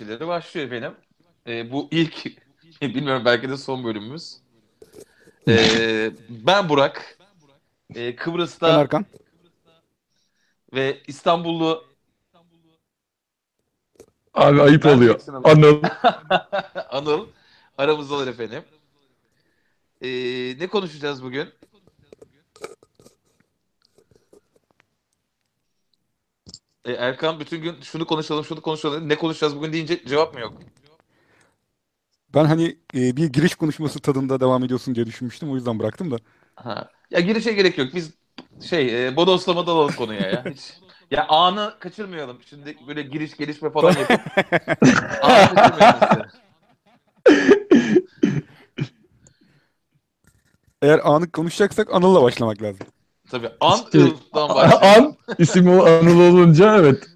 Şeyleri başlıyor benim. Ee, bu ilk bilmiyorum belki de son bölümümüz. Ee, ben Burak. Ee, Kıbrıs'ta Ben Erkan. ve İstanbullu Abi ayıp Ben oluyor. Anıl. Anıl aramızdalar efendim. Ee, ne konuşacağız bugün? Ee, Erkan bütün gün şunu konuşalım, şunu konuşalım. Ne konuşacağız bugün deyince cevap mı yok? Ben hani e, bir giriş konuşması tadında devam ediyorsun diye düşünmüştüm. O yüzden bıraktım da. Ha. Ya girişe gerek yok. Biz şey e, bodoslama dalalım konuya ya. Hiç. Ya anı kaçırmayalım. Şimdi böyle giriş gelişme falan yapıp anı kaçırmayalım. Eğer anı konuşacaksak Anıl'la başlamak lazım. Tabii an İşte- ırktan başlayalım. An ismi o Anıl olunca evet.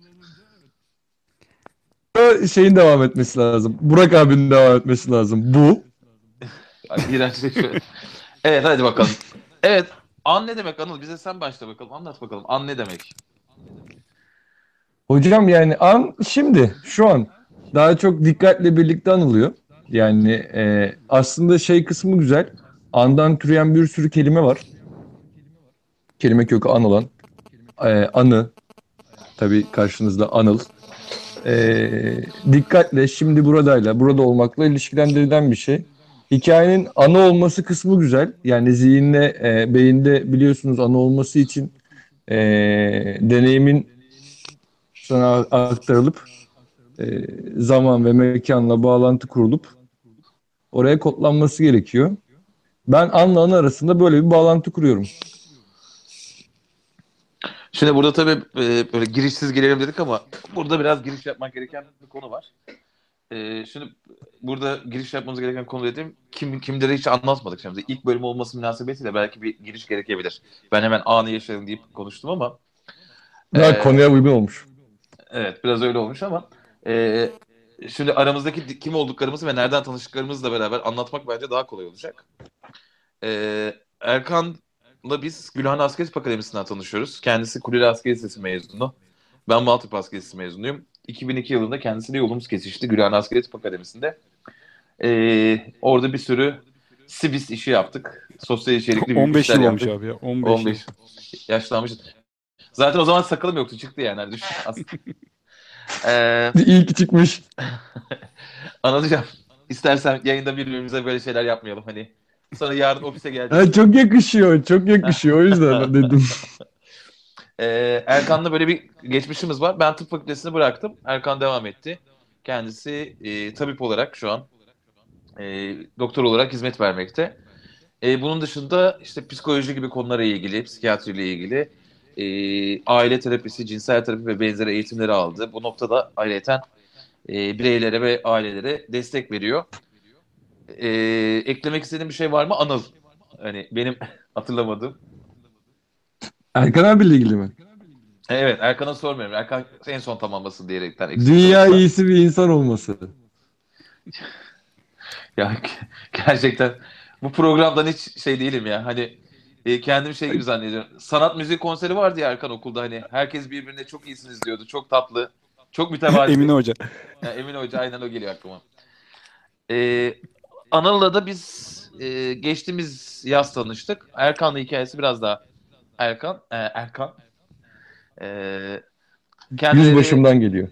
Şeyin devam etmesi lazım. Burak abinin devam etmesi lazım. Bu. Şey. Evet hadi bakalım. Evet an ne demek Anıl? Bize sen başla bakalım. Anlat bakalım. An ne demek? Hocam yani an şimdi şu an daha çok dikkatle birlikte anılıyor. Yani e, aslında şey kısmı güzel. Andan türeyen bir sürü kelime var. Kelime kökü an olan. E, anı. Tabii karşınızda anıl. E, dikkatle şimdi buradayla, burada olmakla ilişkilendirilen bir şey. Hikayenin anı olması kısmı güzel. Yani zihinle, e, beyinde biliyorsunuz anı olması için e, deneyimin sana aktarılıp e, zaman ve mekanla bağlantı kurulup oraya kodlanması gerekiyor. Ben anla anı arasında böyle bir bağlantı kuruyorum. Şimdi burada tabii e, böyle girişsiz girelim dedik ama burada biraz giriş yapmak gereken bir konu var. E, şimdi burada giriş yapmamız gereken konu dediğim kim kimleri hiç anlatmadık şimdi. İlk bölüm olması münasebetiyle belki bir giriş gerekebilir. Ben hemen anı yaşadım deyip konuştum ama Daha Ee, konuya uygun olmuş. Evet biraz öyle olmuş ama e, şimdi aramızdaki kim olduklarımızı ve nereden tanıştıklarımızla beraber anlatmak bence daha kolay olacak. E, Erkan'la biz Gülhane Askeri Tıp Akademisi'nden tanışıyoruz. Kendisi Kuleli Askeri Lisesi mezunu. Ben Maltepe Askeri Lisesi mezunuyum. 2002 yılında kendisiyle yolumuz kesişti Gülhane Askeri Tıp Akademisi'nde. E, orada bir sürü Sibis işi yaptık. Sosyal içerikli bir 15 işler yıl olmuş abi ya. 15, yıl. 15. Yaşlanmışız. Zaten o zaman sakalım yoktu çıktı yani. Düşün. Ee, İyi ki çıkmış. anlatacağım. İstersen yayında birbirimize böyle şeyler yapmayalım hani. Sonra yarın ofise Ha, geleceğiz. çok yakışıyor, çok yakışıyor. O yüzden dedim. Ee, Erkan'la böyle bir geçmişimiz var. Ben tıp fakültesini bıraktım. Erkan devam etti. Kendisi e, tabip olarak şu an e, doktor olarak hizmet vermekte. E, bunun dışında işte psikoloji gibi konulara ilgili, psikiyatriyle ilgili e, aile terapisi, cinsel terapi ve benzeri eğitimleri aldı. Bu noktada ayrıca e, bireylere ve ailelere destek veriyor. E, eklemek istediğim bir şey var mı? Anıl. Hani benim hatırlamadığım. Erkan abiyle ilgili mi? Evet Erkan'a sormuyorum. Erkan en son tamamlasın diyerekten. eksik Dünya kalırsa. iyisi bir insan olması. Ya gerçekten bu programdan hiç şey değilim ya. Hani e, kendim şey gibi zannediyorum. Sanat müzik konseri vardı ya Erkan okulda hani. Herkes birbirine çok iyisiniz diyordu. Çok tatlı. Çok mütevazi. Emine Hoca. Ya, Emine Hoca aynen o geliyor aklıma. Ee, Anıl'la da biz e, geçtiğimiz yaz tanıştık. Erkan'la hikayesi biraz daha Erkan. e, Erkan. E, kendileri- Yüzbaşımdan geliyor.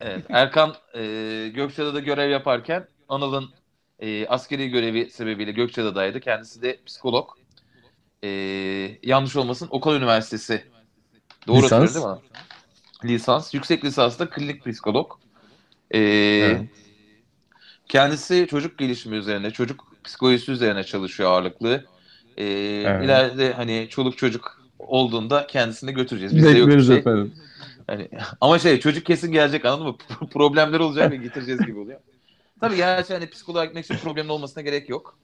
Evet, Erkan e, Gökçeada'da görev yaparken Anıl'ın e, askeri görevi sebebiyle Gökçeada'daydı. Kendisi de psikolog. E, yanlış olmasın Okul Üniversitesi. Doğru Lisans. değil mi? Lisans. Yüksek lisans da klinik psikolog. E, Evet. Kendisi çocuk gelişimi üzerine, çocuk psikolojisi üzerine çalışıyor ağırlıklı. E, Evet. İleride hani çoluk çocuk olduğunda kendisini götüreceğiz. Bizde yok bir şey. efendim. Hani, ama şey çocuk kesin gelecek anladın mı? Problemler olacak ve getireceğiz gibi oluyor. Tabii gerçi hani psikoloğa gitmek için problemin olmasına gerek yok.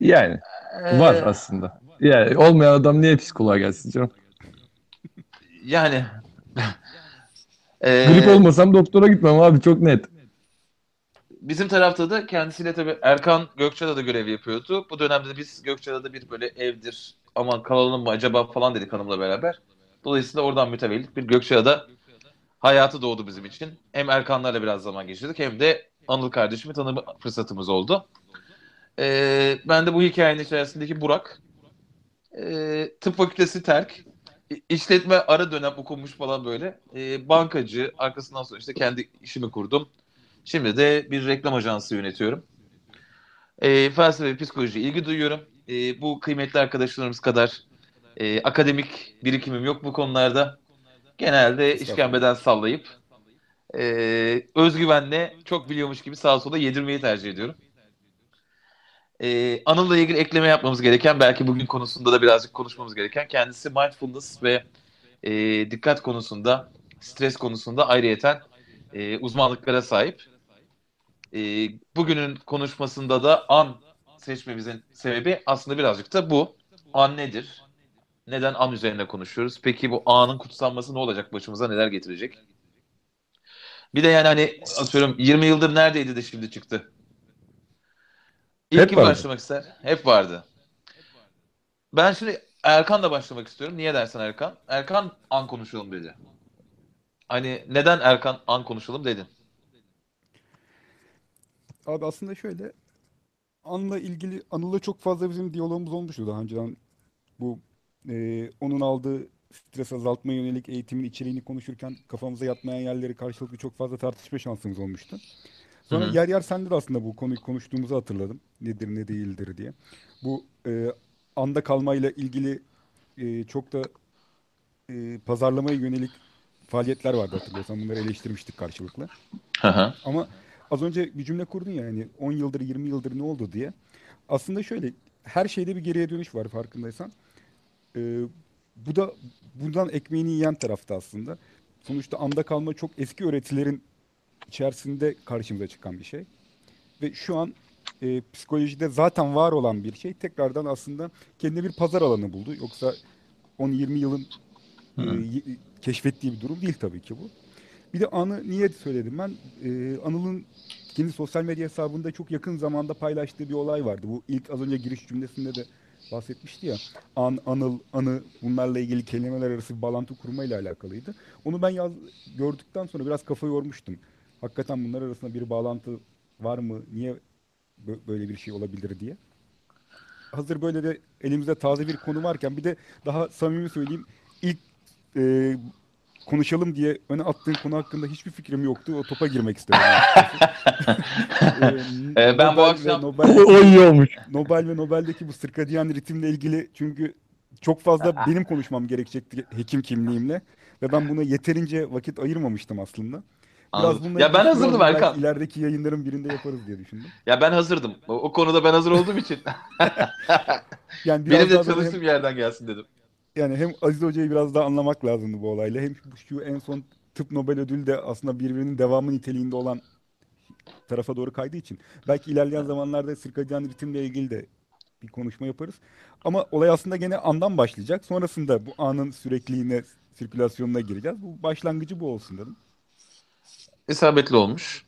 Yani Ee, var aslında. Yani olmayan adam niye psikoloğa gelsin canım? Yani Ee, Grip olmasam doktora gitmem abi çok net. Bizim tarafta da kendisiyle tabii Erkan Gökçeada'da görev yapıyordu. Bu dönemde de biz Gökçeada'da bir böyle evdir aman kalalım mı acaba falan dedik hanımla beraber. Dolayısıyla oradan mütevellit bir Gökçeada hayatı doğdu bizim için. Hem Erkanlarla biraz zaman geçirdik hem de Anıl kardeşimi tanıma fırsatımız oldu. Ee, ben de bu hikayenin içerisindeki Burak. Ee, tıp fakültesi terk. işletme ara dönem okumuş falan böyle. Ee, bankacı. Arkasından sonra işte kendi işimi kurdum. Şimdi de bir reklam ajansı yönetiyorum. Ee, felsefe ve psikoloji ilgi duyuyorum. Ee, bu kıymetli arkadaşlarımız kadar e, akademik birikimim yok bu konularda. Genelde işkembeden sallayıp e, özgüvenle çok biliyormuş gibi sağa sola yedirmeyi tercih ediyorum. E, Anıl'la ilgili ekleme yapmamız gereken, belki bugün konusunda da birazcık konuşmamız gereken, kendisi mindfulness ve e, dikkat konusunda, stres konusunda ayrıyeten e, uzmanlıklara sahip. E, bugünün konuşmasında da an seçmemizin sebebi aslında birazcık da bu. An nedir? Neden an üzerine konuşuyoruz? Peki bu anın kutsanması ne olacak başımıza neler getirecek? Bir de yani hani atıyorum 20 yıldır neredeydi de şimdi çıktı? İlk Hep kim vardı. başlamak ister? Hep vardı. Ben şimdi Erkan'la başlamak istiyorum. Niye dersen Erkan? Erkan an konuşalım dedi. Hani neden Erkan an konuşalım dedin? Abi aslında şöyle An'la ilgili Anıl'la çok fazla bizim diyalogumuz olmuştu daha önceden. Bu e, onun aldığı stres azaltma yönelik eğitimin içeriğini konuşurken kafamıza yatmayan yerleri karşılıklı çok fazla tartışma şansımız olmuştu. Sonra Hı hı. yer yer sende de aslında bu konuyu konuştuğumuzu hatırladım. Nedir ne değildir diye. Bu e, anda kalmayla ilgili e, çok da e, pazarlamaya yönelik faaliyetler vardı hatırlıyorsan. Bunları eleştirmiştik karşılıklı. Hı hı. Ama az önce bir cümle kurdun ya hani 10 yıldır 20 yıldır ne oldu diye. Aslında şöyle her şeyde bir geriye dönüş var farkındaysan. Ee, bu da bundan ekmeğini yiyen tarafta aslında. Sonuçta anda kalma çok eski öğretilerin içerisinde karşımıza çıkan bir şey. Ve şu an e, psikolojide zaten var olan bir şey tekrardan aslında kendine bir pazar alanı buldu. Yoksa 10-20 yılın e, keşfettiği bir durum değil tabii ki bu. Bir de anı niye söyledim ben? Ee, Anıl'ın kendi sosyal medya hesabında çok yakın zamanda paylaştığı bir olay vardı. Bu ilk az önce giriş cümlesinde de bahsetmişti ya. An, anıl, anı bunlarla ilgili kelimeler arası bir bağlantı kurmayla alakalıydı. Onu ben yaz, gördükten sonra biraz kafa yormuştum. Hakikaten bunlar arasında bir bağlantı var mı? Niye bö- böyle bir şey olabilir diye. Hazır böyle de elimizde taze bir konu varken bir de daha samimi söyleyeyim. ilk e, konuşalım diye öne attığın konu hakkında hiçbir fikrim yoktu. O topa girmek istedim. Ee, Ee, ben bu Nobel ve akşam- Nobel, O iyi olmuş. Nobel ve Nobel'deki bu sirkadiyen ritimle ilgili çünkü çok fazla benim konuşmam gerekecekti hekim kimliğimle ve ben buna yeterince vakit ayırmamıştım aslında. Biraz bununla Ya ben hazırdım Erkan. ilerideki yayınların birinde yaparız diye düşündüm. Ya ben hazırdım. O, o konuda ben hazır olduğum için Yani biraz benim de böyle hem- çalıştığım yerden gelsin dedim. Yani hem Aziz Hoca'yı biraz daha anlamak lazımdı bu olayla. Hem şu en son tıp Nobel ödülü de aslında birbirinin devamı niteliğinde olan tarafa doğru kaydığı için. Belki ilerleyen zamanlarda sirkadiyen ritimle ilgili de bir konuşma yaparız. Ama olay aslında gene andan başlayacak. Sonrasında bu anın sürekliliğine, sirkülasyonuna gireceğiz. Bu başlangıcı bu olsun dedim. İsabetli olmuş.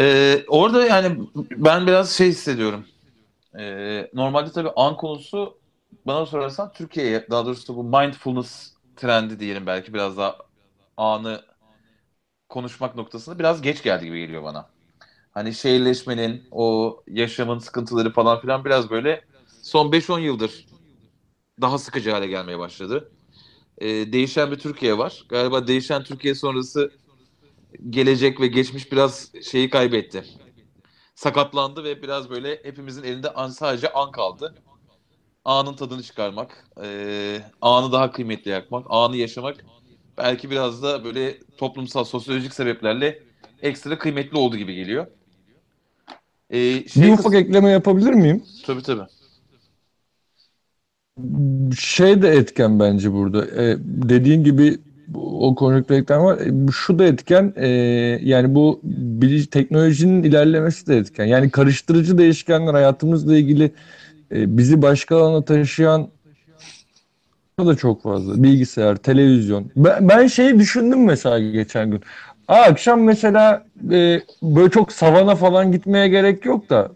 Ee, orada yani ben biraz şey hissediyorum. Ee, normalde tabii an konusu bana sorarsan Türkiye'ye daha doğrusu bu mindfulness trendi diyelim belki biraz daha anı konuşmak noktasında biraz geç geldi gibi geliyor bana. Hani şehirleşmenin, o yaşamın sıkıntıları falan filan biraz böyle son 5-10 yıldır daha sıkıcı hale gelmeye başladı. Ee, değişen bir Türkiye var. Galiba değişen Türkiye sonrası gelecek ve geçmiş biraz şeyi kaybetti. Sakatlandı ve biraz böyle hepimizin elinde an, sadece an kaldı. Anın tadını çıkarmak, e, anı daha kıymetli yapmak, anı yaşamak belki biraz da böyle toplumsal, sosyolojik sebeplerle ekstra kıymetli oldu gibi geliyor. E, şey Bir ufak ekleme yapabilir miyim? Tabii tabii. Şey de etken bence burada. Ee, dediğin gibi o konjonktürler var. E, Şu da etken e, yani bu biliş, teknolojinin ilerlemesi de etken. Yani karıştırıcı değişkenler hayatımızla ilgili e, bizi başka alana taşıyan da çok fazla. Bilgisayar, televizyon. Ben, ben şeyi düşündüm mesela geçen gün. Aa, akşam mesela e, böyle çok savana falan gitmeye gerek yok da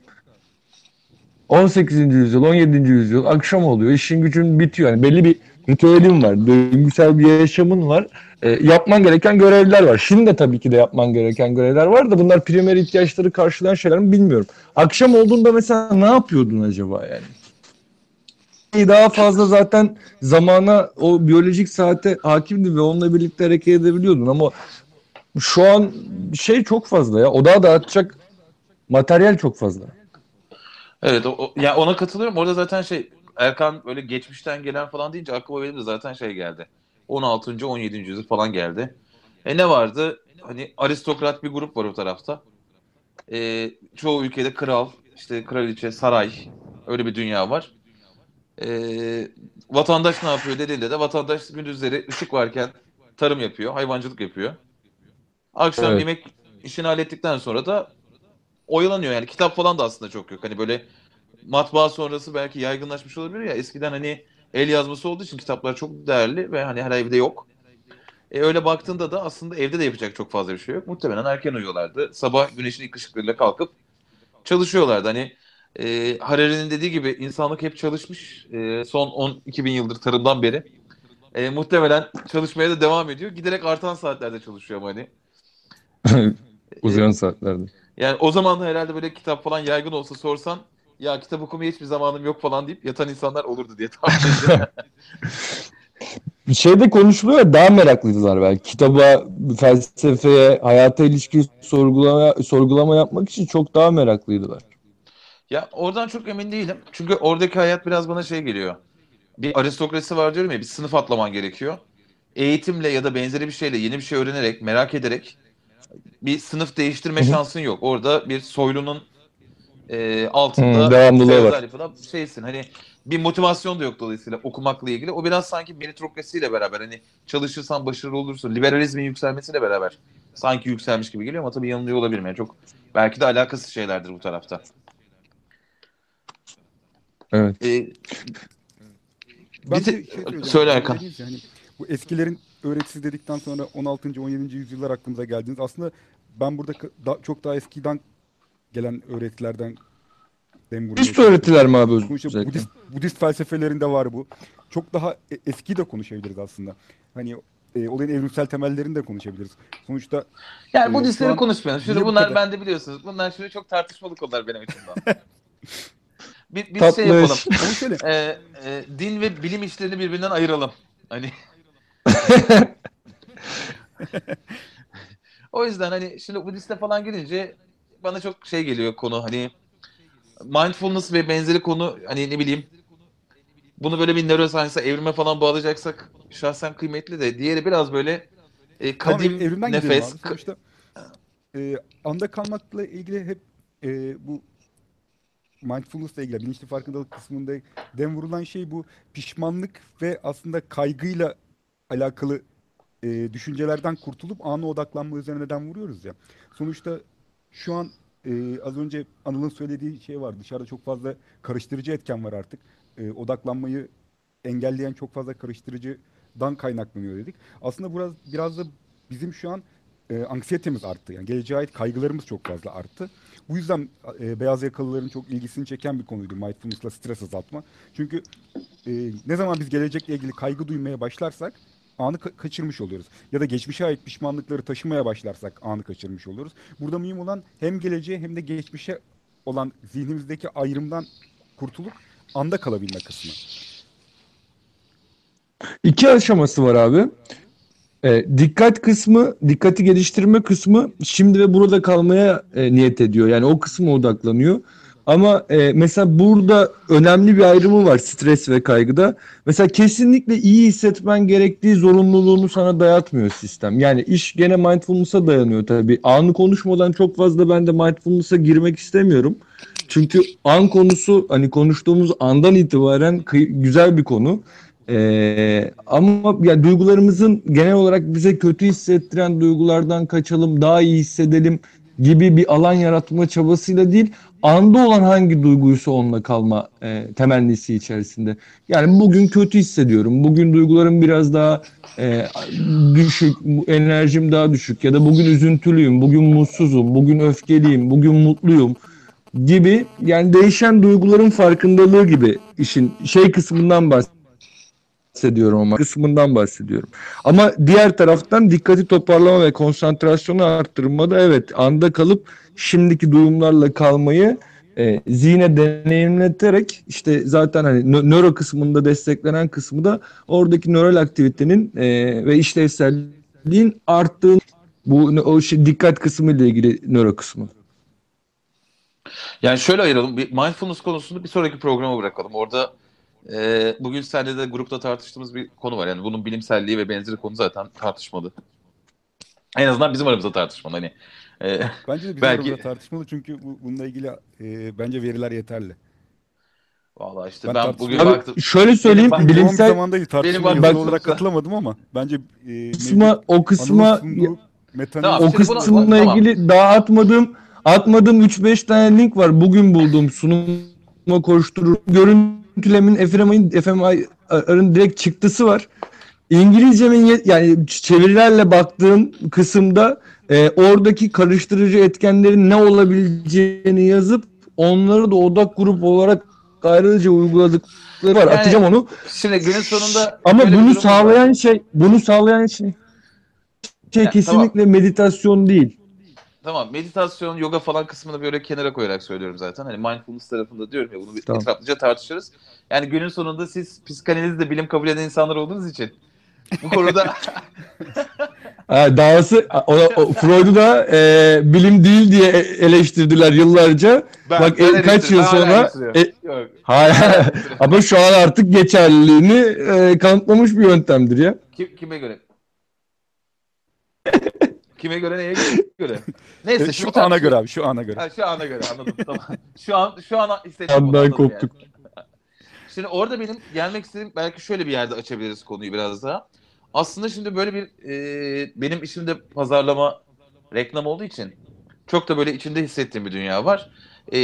18. yüzyıl, 17. yüzyıl akşam oluyor. İşin gücün bitiyor. Yani belli bir ritüelin var, döngüsel bir yaşamın var. E, yapman gereken görevler var. Şimdi de tabii ki de yapman gereken görevler var da bunlar primer ihtiyaçları karşılayan şeyler mi bilmiyorum. Akşam olduğunda mesela ne yapıyordun acaba yani? daha fazla zaten zamana o biyolojik saate hakimdi ve onunla birlikte hareket edebiliyordun ama şu an şey çok fazla ya. Odağı dağıtacak materyal çok fazla. Evet o, ya ona katılıyorum. Orada zaten şey Erkan böyle geçmişten gelen falan deyince aklıma benim de zaten şey geldi. 16. 17. yüzyıl falan geldi. E ne vardı? Hani aristokrat bir grup var o tarafta. E, çoğu ülkede kral, işte kraliçe, saray öyle bir dünya var. E, vatandaş ne yapıyor dediğinde de vatandaş gündüzleri ışık varken tarım yapıyor, hayvancılık yapıyor. Akşam Evet. yemek işini hallettikten sonra da oyalanıyor yani. Kitap falan da aslında çok yok. Hani böyle matbaa sonrası belki yaygınlaşmış olabilir ya. Eskiden hani el yazması olduğu için kitaplar çok değerli ve hani her evde yok. E öyle baktığında da aslında evde de yapacak çok fazla bir şey yok. Muhtemelen erken uyuyorlardı. Sabah güneşin ilk ışıklarıyla kalkıp çalışıyorlardı. Hani e, Harari'nin dediği gibi insanlık hep çalışmış. E, son 12 bin yıldır tarımdan beri. E, muhtemelen çalışmaya da devam ediyor. Giderek artan saatlerde çalışıyor ama hani. Uzayan saatlerde. Yani o zaman da herhalde böyle kitap falan yaygın olsa sorsan ya kitap okumaya hiçbir zamanım yok falan deyip yatan insanlar olurdu diye tahmin ediyorum. Bir şeyde konuşuluyor daha meraklıydılar belki. Kitaba, felsefeye, hayata ilişkin sorgulama, sorgulama yapmak için çok daha meraklıydılar. ya oradan çok emin değilim. Çünkü oradaki hayat biraz bana şey geliyor. Bir aristokrasi var diyorum ya bir sınıf atlaman gerekiyor. Eğitimle ya da benzeri bir şeyle yeni bir şey öğrenerek, merak ederek bir sınıf değiştirme şansın yok. Orada bir soylunun e, altında Hı, devamlılığı var. yapıda şeysin. Hani bir motivasyon da yok dolayısıyla okumakla ilgili. O biraz sanki meritokrasiyle beraber hani çalışırsan başarılı olursun. Liberalizmin yükselmesiyle beraber sanki yükselmiş gibi geliyor ama tabii yanılıyor olabilirim. Yani çok belki de alakasız şeylerdir bu tarafta. Evet. E, Ben Bir de şey. Söyle Erkan. Dediniz ya, hani bu eskilerin öğretisi dedikten sonra 16. 17. yüzyıllar aklımıza geldiniz. Aslında ben burada ka- da- çok daha eskiden gelen öğretilerden dem vurmaya çalışıyorum. öğretiler mi abi özellikle? Budist, Budist felsefelerinde var bu. Çok daha e- eski de konuşabiliriz aslında. Hani e, olayın evrimsel temellerini de konuşabiliriz. Sonuçta Yani Ee, Budistleri an konuşmayalım. Şimdi bu bunlar kadar- bende biliyorsunuz. Bunlar şimdi çok tartışmalı konular benim açımdan. bir, bir şey yapalım. Ee, e, din ve bilim işlerini birbirinden ayıralım. Hani o yüzden hani şimdi Budist'e falan girince bana çok şey geliyor konu hani mindfulness ve benzeri konu hani ne bileyim bunu böyle bir neuroscience'a evrime falan bağlayacaksak şahsen kıymetli de diğeri biraz böyle e, Tamam, kadim gidelim nefes. Sonuçta e, anda kalmakla ilgili hep e, bu mindfulness'la ilgili bilinçli farkındalık kısmında dem vurulan şey bu pişmanlık ve aslında kaygıyla alakalı e, düşüncelerden kurtulup ana odaklanma üzerine dem vuruyoruz ya. Sonuçta şu an e, az önce Anıl'ın söylediği şey var. Dışarıda çok fazla karıştırıcı etken var artık. E, odaklanmayı engelleyen çok fazla karıştırıcıdan kaynaklanıyor dedik. Aslında biraz biraz da bizim şu an e, anksiyetemiz arttı. Yani geleceğe ait kaygılarımız çok fazla arttı. Bu yüzden e, beyaz yakalıların çok ilgisini çeken bir konuydu mindfulness'la stres azaltma. Çünkü e, ne zaman biz gelecekle ilgili kaygı duymaya başlarsak anı ka- kaçırmış oluyoruz. Ya da geçmişe ait pişmanlıkları taşımaya başlarsak anı kaçırmış oluyoruz. Burada mühim olan hem geleceğe hem de geçmişe olan zihnimizdeki ayrımdan kurtulup anda kalabilme kısmı. İki aşaması var abi. E, dikkat kısmı, dikkati geliştirme kısmı şimdi ve burada kalmaya e, niyet ediyor. Yani o kısma odaklanıyor. Ama e, mesela burada önemli bir ayrımı var stres ve kaygıda. Mesela kesinlikle iyi hissetmen gerektiği zorunluluğunu sana dayatmıyor sistem. Yani iş gene mindfulness'a dayanıyor tabii. Anı konuşmadan çok fazla ben de mindfulness'a girmek istemiyorum. Çünkü an konusu hani konuştuğumuz andan itibaren güzel bir konu. Ee, ama yani duygularımızın genel olarak bize kötü hissettiren duygulardan kaçalım, daha iyi hissedelim gibi bir alan yaratma çabasıyla değil, anda olan hangi duyguysa onunla kalma e, temennisi içerisinde. Yani bugün kötü hissediyorum, bugün duygularım biraz daha e, düşük, enerjim daha düşük ya da bugün üzüntülüyüm, bugün mutsuzum, bugün öfkeliyim, bugün mutluyum gibi yani değişen duyguların farkındalığı gibi işin şey kısmından bahsediyorum bahsediyorum ama kısmından bahsediyorum. Ama diğer taraftan dikkati toparlama ve konsantrasyonu arttırmada evet anda kalıp şimdiki durumlarla kalmayı e, zihne deneyimleterek işte zaten hani nö- nöro kısmında desteklenen kısmı da oradaki nöral aktivitenin e, ve işlevselliğin arttığı bu o şey, dikkat kısmı ile ilgili nöro kısmı. Yani şöyle ayıralım. Bir mindfulness konusunu bir sonraki programa bırakalım. Orada e, bugün seninle de grupta tartıştığımız bir konu var. Yani bunun bilimselliği ve benzeri konu zaten tartışmalı. En azından bizim aramızda tartışmalı. Hani e, Bence de bizim Belki- aramızda tartışmalı çünkü bu, bununla ilgili e, bence veriler yeterli. vallahi işte Ben ben, bugün Abi baktım. şöyle söyleyeyim Benim- bilimsel zamanda tartışma bak- olarak katılamadım ama bence e, kısma o kısma sunduğu Tamam, o kısımla tamam. ilgili daha atmadığım atmadığım 3-5 tane link var. Bugün bulduğum sunuma koşturur. Görüntülemin FMI'nin FMI'ın direkt çıktısı var. İngilizcemin yani çevirilerle baktığım kısımda e, oradaki karıştırıcı etkenlerin ne olabileceğini yazıp onları da odak grup olarak ayrıca uyguladıkları var. Yani Atacağım onu. Şimdi günün sonunda Ama bunu durumumuz var. sağlayan şey, bunu sağlayan şey, şey Ya, kesinlikle meditasyon değil. Tamam meditasyon, yoga falan kısmını böyle kenara koyarak söylüyorum zaten. Hani mindfulness tarafında diyorum ya bunu bir Tamam. etraflıca tartışırız. Yani günün sonunda siz psikanalizde bilim kabul eden insanlar olduğunuz için bu konuda Ha, dahası o, o, Freud'u da e, bilim değil diye e- eleştirdiler yıllarca. ben, Bak, ben e, kaç yıl sonra- e- Yok. Hayır. Ama şu an artık geçerliliğini e, kanıtlamış bir yöntemdir ya. Kim, kime göre? Kime göre neye göre? Neyse şu ana göre abi şu ana göre. Ha, şu ana göre anladım. Tamam. Şu an şu an istediğim anladım koptuk. yani. Şimdi orada benim gelmek istediğim belki şöyle bir yerde açabiliriz konuyu biraz daha. Aslında şimdi böyle bir e, benim işimde pazarlama reklam olduğu için çok da böyle içinde hissettiğim bir dünya var. E,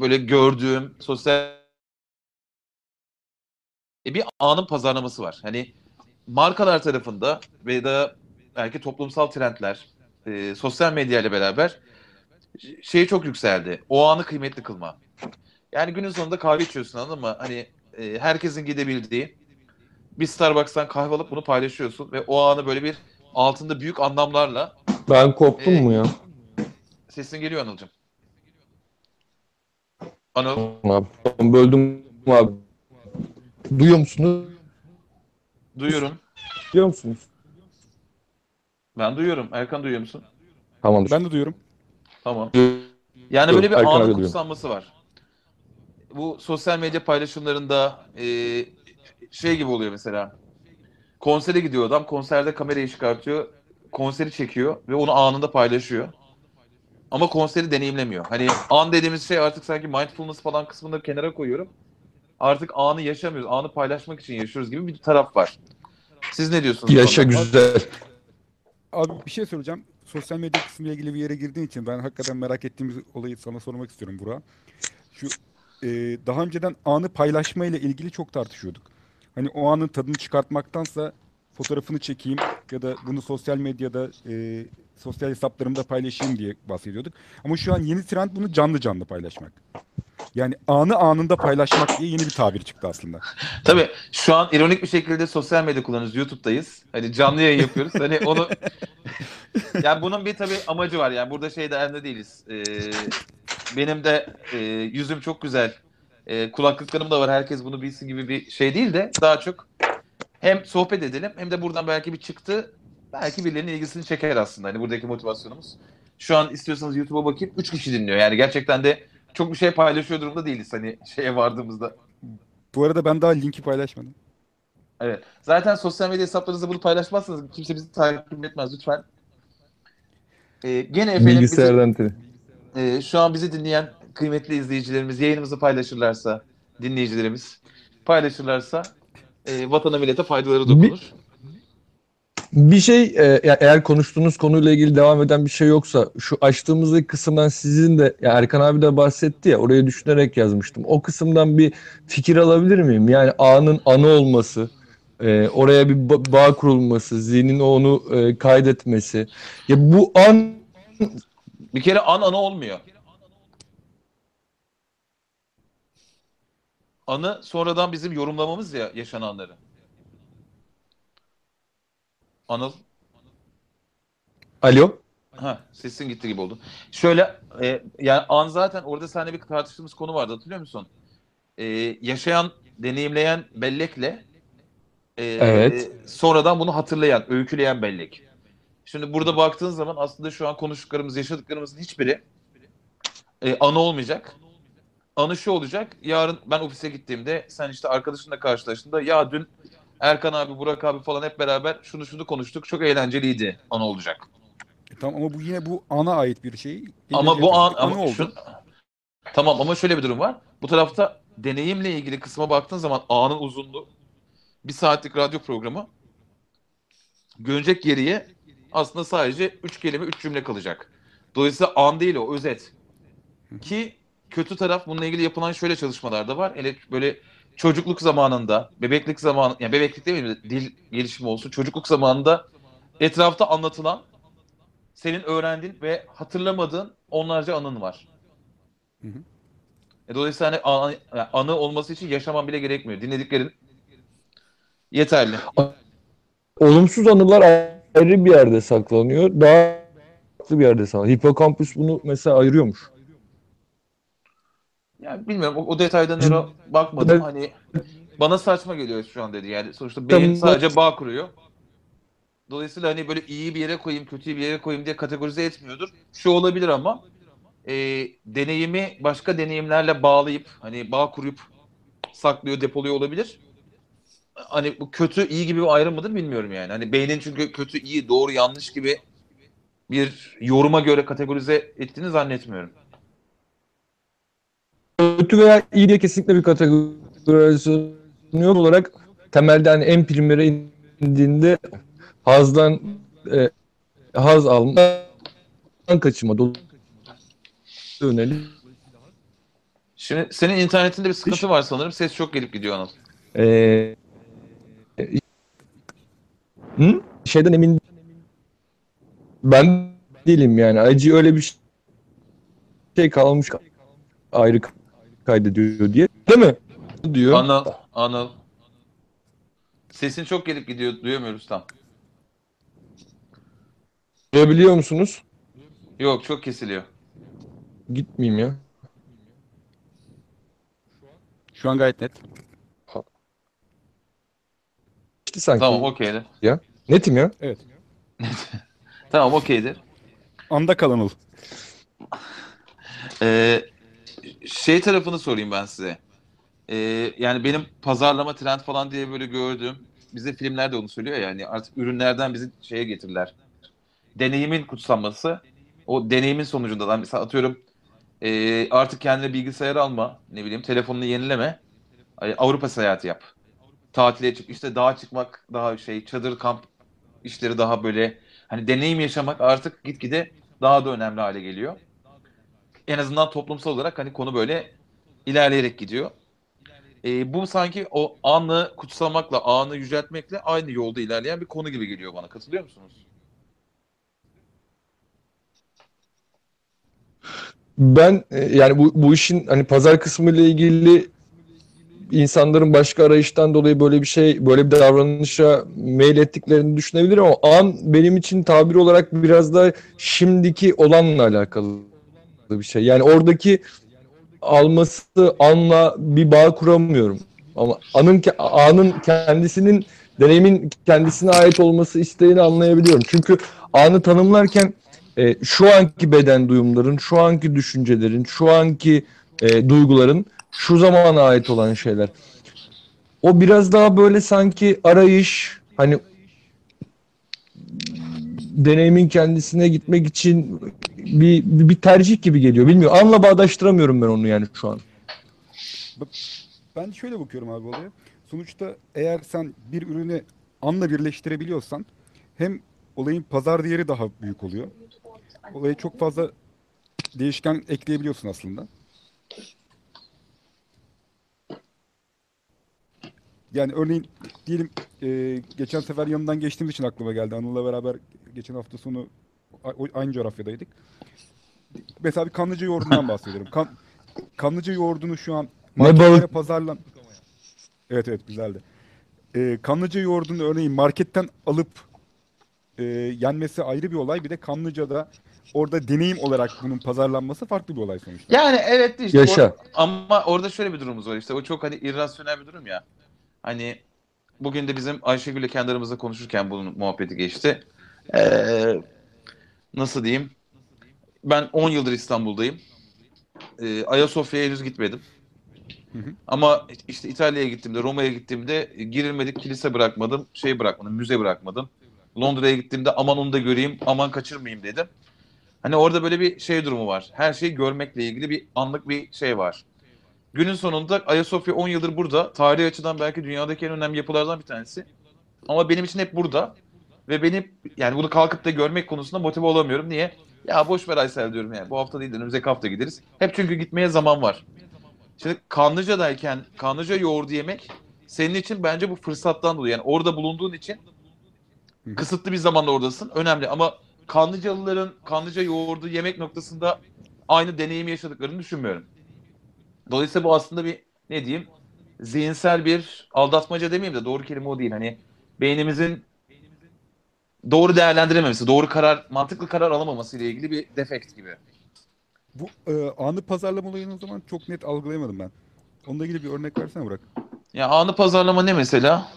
böyle gördüğüm sosyal e, bir anın pazarlaması var. Hani markalar tarafında ve da belki toplumsal trendler, e, sosyal medya ile beraber şey çok yükseldi. O anı kıymetli kılma. Yani günün sonunda kahve içiyorsun anladın mı? Hani e, herkesin gidebildiği bir Starbucks'tan kahve alıp bunu paylaşıyorsun ve o anı böyle bir altında büyük anlamlarla Ben koptum E, mu ya? sesin geliyor Anıl'cığım. Anıl Abi. Böldüm abi. Duyuyor musunuz? duyuyorum. Duyuyor musunuz? Ben duyuyorum. Erkan duyuyor musun? Tamamdır. Ben de duyuyorum. Tamam. Yani böyle bir Erkan abi duyuyorum. kutsanması var. Bu sosyal medya paylaşımlarında e, şey gibi oluyor mesela. Konsere gidiyor adam, konserde kamerayı çıkartıyor, konseri çekiyor ve onu anında paylaşıyor. Ama konseri deneyimlemiyor. Hani an dediğimiz şey artık sanki mindfulness falan kısmını kenara koyuyorum. Artık anı yaşamıyoruz, anı paylaşmak için yaşıyoruz gibi bir taraf var. Siz ne diyorsunuz? bu Yaşa konuda? güzel. Abi bir şey soracağım. Sosyal medya kısmıyla ilgili bir yere girdiğin için ben hakikaten merak ettiğimiz olayı sana sormak istiyorum Burak. Şu e, daha önceden anı paylaşma ile ilgili çok tartışıyorduk. Hani o anın tadını çıkartmaktansa fotoğrafını çekeyim ya da bunu sosyal medyada e, sosyal hesaplarımda paylaşayım diye bahsediyorduk. Ama şu an yeni trend bunu canlı canlı paylaşmak. Yani anı anında paylaşmak diye yeni bir tabir çıktı aslında. Tabii şu an ironik bir şekilde sosyal medya kullanıyoruz. YouTube'dayız. Hani canlı yayın yapıyoruz. Hani onu yani bunun bir tabii amacı var. Yani burada şey derdinde değiliz. Ee, benim de e, yüzüm çok güzel. E, kulaklıklarım da var. Herkes bunu bilsin gibi bir şey değil de daha çok hem sohbet edelim hem de buradan belki bir çıktı belki birilerinin ilgisini çeker aslında. Hani buradaki motivasyonumuz. Şu an istiyorsanız YouTube'a bakayım 3 kişi dinliyor. Yani gerçekten de çok bir şey paylaşıyor durumda değiliz hani şeye vardığımızda. Bu arada ben daha linki paylaşmadım. Evet. Zaten sosyal medya hesaplarınızda bunu paylaşmazsanız kimse bizi takip etmez lütfen. Ee, gene efendim bizi, Bilgisayardan tele. e, şu an bizi dinleyen kıymetli izleyicilerimiz yayınımızı paylaşırlarsa, dinleyicilerimiz paylaşırlarsa e, vatana millete faydaları dokunur. Bir şey e, eğer konuştuğunuz konuyla ilgili devam eden bir şey yoksa şu açtığımızdaki kısımdan sizin de ya Erkan abi de bahsetti ya oraya düşünerek yazmıştım. O kısımdan bir fikir alabilir miyim? Yani anın anı olması, e, oraya bir ba- bağ kurulması, zihnin onu e, kaydetmesi. Ya bu an Bir kere an anı olmuyor. Anı sonradan bizim yorumlamamız ya yaşananları. Anıl. Alo. Ha, sesin gitti gibi oldu. Şöyle e, yani an zaten orada seninle bir tartıştığımız konu vardı hatırlıyor musun? E, yaşayan, deneyimleyen bellekle e, Evet. sonradan bunu hatırlayan, öyküleyen bellek. Şimdi burada baktığın zaman aslında şu an konuştuklarımız, yaşadıklarımızın hiçbiri e, anı olmayacak. Anı şu olacak. Yarın ben ofise gittiğimde sen işte arkadaşınla karşılaştığında ya dün Erkan abi, Burak abi falan hep beraber şunu şunu konuştuk. Çok eğlenceliydi. Anı olacak. E, tamam ama bu yine bu ana ait bir şey. Ama bu an ama oldu. şu- tamam ama şöyle bir durum var. Bu tarafta deneyimle ilgili kısma baktığın zaman anın uzunluğu bir saatlik radyo programı görecek geriye aslında sadece üç kelime üç cümle kalacak. Dolayısıyla an değil o özet. Ki kötü taraf bununla ilgili yapılan şöyle çalışmalar da var. Hele böyle çocukluk zamanında, bebeklik zamanı, yani bebeklik demeyeyim de dil gelişimi olsun. Çocukluk zamanında etrafta anlatılan senin öğrendiğin ve hatırlamadığın onlarca anın var. Hı hı. E, dolayısıyla hani yani anı olması için yaşaman bile gerekmiyor. Dinlediklerin yeterli. Olumsuz anılar ayrı bir yerde saklanıyor. Daha farklı bir yerde saklanıyor. Hipokampüs bunu mesela ayırıyormuş. Yani bilmiyorum o, o detaydan bakmadım. Hani bana saçma geliyor şu an dedi. Yani sonuçta beyin sadece bağ kuruyor. Dolayısıyla hani böyle iyi bir yere koyayım, kötü bir yere koyayım diye kategorize etmiyordur. Şu olabilir ama e, deneyimi başka deneyimlerle bağlayıp hani bağ kurup saklıyor, depoluyor olabilir. Hani bu kötü iyi gibi bir ayrım mıdır bilmiyorum yani. Hani beynin çünkü kötü iyi, doğru yanlış gibi bir yoruma göre kategorize ettiğini zannetmiyorum. Kötü veya iyi diye kesinlikle bir kategorizasyonu yok olarak temelde hani en primere indiğinde hazdan e, haz alma kaçınma dolu yönelik Şimdi senin internetinde bir sıkıntı var sanırım. Ses çok gelip gidiyor Anıl. Ee, hı? Şeyden emin ben değilim yani. Acı öyle bir şey kalmış ayrı kaydediyor diye. Değil mi? Diyor. Anıl, Anıl. Sesin çok gelip gidiyor. Duyamıyoruz tam. Duyabiliyor musunuz? Yok çok kesiliyor. Gitmeyeyim ya. Şu an gayet net. İşte sanki. Tamam okeydir. Netim ya. Evet. Tamam okeydir. Anda kalan ol. Ee, şey tarafını sorayım ben size. Ee, yani benim pazarlama trend falan diye böyle gördüğüm bize filmler de onu söylüyor ya, yani artık ürünlerden bizi şeye getirirler. Deneyimin kutsanması. O deneyimin sonucunda da mesela atıyorum ee, artık kendine bilgisayar alma ne bileyim telefonunu yenileme Ay, Avrupa seyahati yap. Tatile çık işte dağa çıkmak daha şey çadır kamp işleri daha böyle hani deneyim yaşamak artık gitgide daha da önemli hale geliyor en azından toplumsal olarak hani konu böyle ilerleyerek gidiyor. Ee, bu sanki o anı kutsamakla, anı yüceltmekle aynı yolda ilerleyen bir konu gibi geliyor bana. Katılıyor musunuz? Ben e, yani bu, bu işin hani pazar kısmı ile ilgili insanların başka arayıştan dolayı böyle bir şey, böyle bir davranışa meyil ettiklerini düşünebilirim ama an benim için tabir olarak biraz da şimdiki olanla alakalı bir şey. Yani oradaki alması anla bir bağ kuramıyorum. Ama anın anın kendisinin deneyimin kendisine ait olması isteğini anlayabiliyorum. Çünkü anı tanımlarken e, şu anki beden duyumların, şu anki düşüncelerin, şu anki e, duyguların şu zamana ait olan şeyler. O biraz daha böyle sanki arayış, hani deneyimin kendisine gitmek için bir, bir tercih gibi geliyor. Bilmiyorum. Anla bağdaştıramıyorum ben onu yani şu an. Ben şöyle bakıyorum abi olaya. Sonuçta eğer sen bir ürünü anla birleştirebiliyorsan hem olayın pazar değeri daha büyük oluyor. Olaya çok fazla değişken ekleyebiliyorsun aslında. Yani örneğin diyelim e, geçen sefer yanından geçtiğimiz için aklıma geldi. Anıl'la beraber geçen hafta sonu aynı coğrafyadaydık. Mesela bir kanlıca yoğurdundan bahsediyorum. Kan, kanlıca yoğurdunu şu an marketlere balık. pazarlan... Evet evet güzeldi. Ee, kanlıca yoğurdunu örneğin marketten alıp e, yenmesi ayrı bir olay. Bir de Kanlıca'da orada deneyim olarak bunun pazarlanması farklı bir olay sonuçta. Yani evet işte Yaşa. or- ama orada şöyle bir durumumuz var işte o çok hani irrasyonel bir durum ya. Hani bugün de bizim Ayşegül'le kendi aramızda konuşurken bunun muhabbeti geçti. Ee, nasıl diyeyim? Ben 10 yıldır İstanbul'dayım. Ee, Ayasofya'ya henüz gitmedim. Hı hı. Ama işte İtalya'ya gittiğimde, Roma'ya gittiğimde girilmedik kilise bırakmadım, şey bırakmadım, müze bırakmadım. Londra'ya gittiğimde aman onu da göreyim, aman kaçırmayayım dedim. Hani orada böyle bir şey durumu var. Her şeyi görmekle ilgili bir anlık bir şey var. Günün sonunda Ayasofya 10 yıldır burada. Tarihi açıdan belki dünyadaki en önemli yapılardan bir tanesi. Ama benim için hep burada. Ve beni yani bunu kalkıp da görmek konusunda motive olamıyorum. Niye? Ya boş ver Aysel diyorum yani. Bu hafta değil de önümüzdeki hafta gideriz. Hep çünkü gitmeye zaman var. Şimdi Kanlıca'dayken Kanlıca yoğurdu yemek senin için bence bu fırsattan dolayı. Yani orada bulunduğun için kısıtlı bir zamanda oradasın. Önemli ama Kanlıcalıların Kanlıca yoğurdu yemek noktasında aynı deneyimi yaşadıklarını düşünmüyorum. Dolayısıyla bu aslında bir ne diyeyim zihinsel bir aldatmaca demeyeyim de doğru kelime o değil. Hani beynimizin doğru değerlendirememesi, doğru karar, mantıklı karar alamaması ile ilgili bir defekt gibi. Bu e, anı pazarlama olayını o zaman çok net algılayamadım ben. Onunla ilgili bir örnek versene Burak. Ya anı pazarlama ne mesela?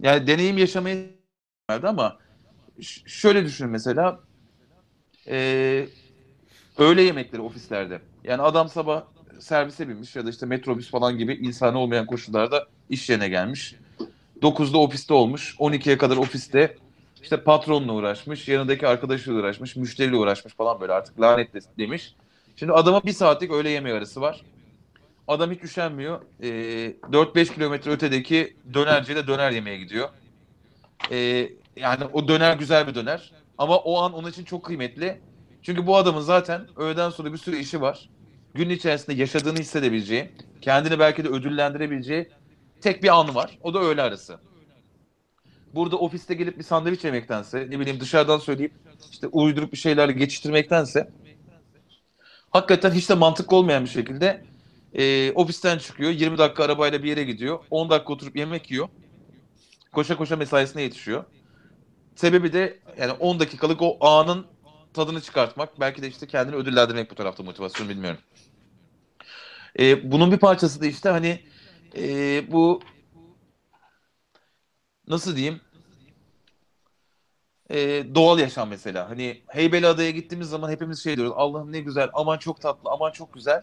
Yani deneyim yaşamayı verdi ama şöyle düşün mesela eee öğle yemekleri ofislerde. Yani adam sabah servise binmiş ya da işte metrobüs falan gibi insani olmayan koşullarda iş yerine gelmiş. 9'da ofiste olmuş. 12'ye kadar ofiste işte patronla uğraşmış, yanındaki arkadaşıyla uğraşmış, müşteriyle uğraşmış falan böyle artık lanet de- demiş. Şimdi adama bir saatlik öğle yemeği arası var. Adam hiç üşenmiyor. Ee, 4-5 kilometre ötedeki dönerciyle döner yemeye gidiyor. Ee, yani o döner güzel bir döner. Ama o an onun için çok kıymetli. Çünkü bu adamın zaten öğleden sonra bir sürü işi var. Gün içerisinde yaşadığını hissedebileceği, kendini belki de ödüllendirebileceği tek bir anı var. O da öğle arası. Burada ofiste gelip bir sandviç yemektense, ne bileyim dışarıdan söyleyip işte uydurup bir şeylerle geçiştirmektense hakikaten hiç de mantıklı olmayan bir şekilde e, ofisten çıkıyor. 20 dakika arabayla bir yere gidiyor. 10 dakika oturup yemek yiyor. Koşa koşa mesaisine yetişiyor. Sebebi de yani 10 dakikalık o anın tadını çıkartmak. Belki de işte kendini ödüllendirmek bu tarafta motivasyon bilmiyorum. E, bunun bir parçası da işte hani e, bu nasıl diyeyim e, doğal yaşam mesela. Hani Heybeliada'ya gittiğimiz zaman hepimiz şey diyoruz. Allah'ım ne güzel, aman çok tatlı, aman çok güzel.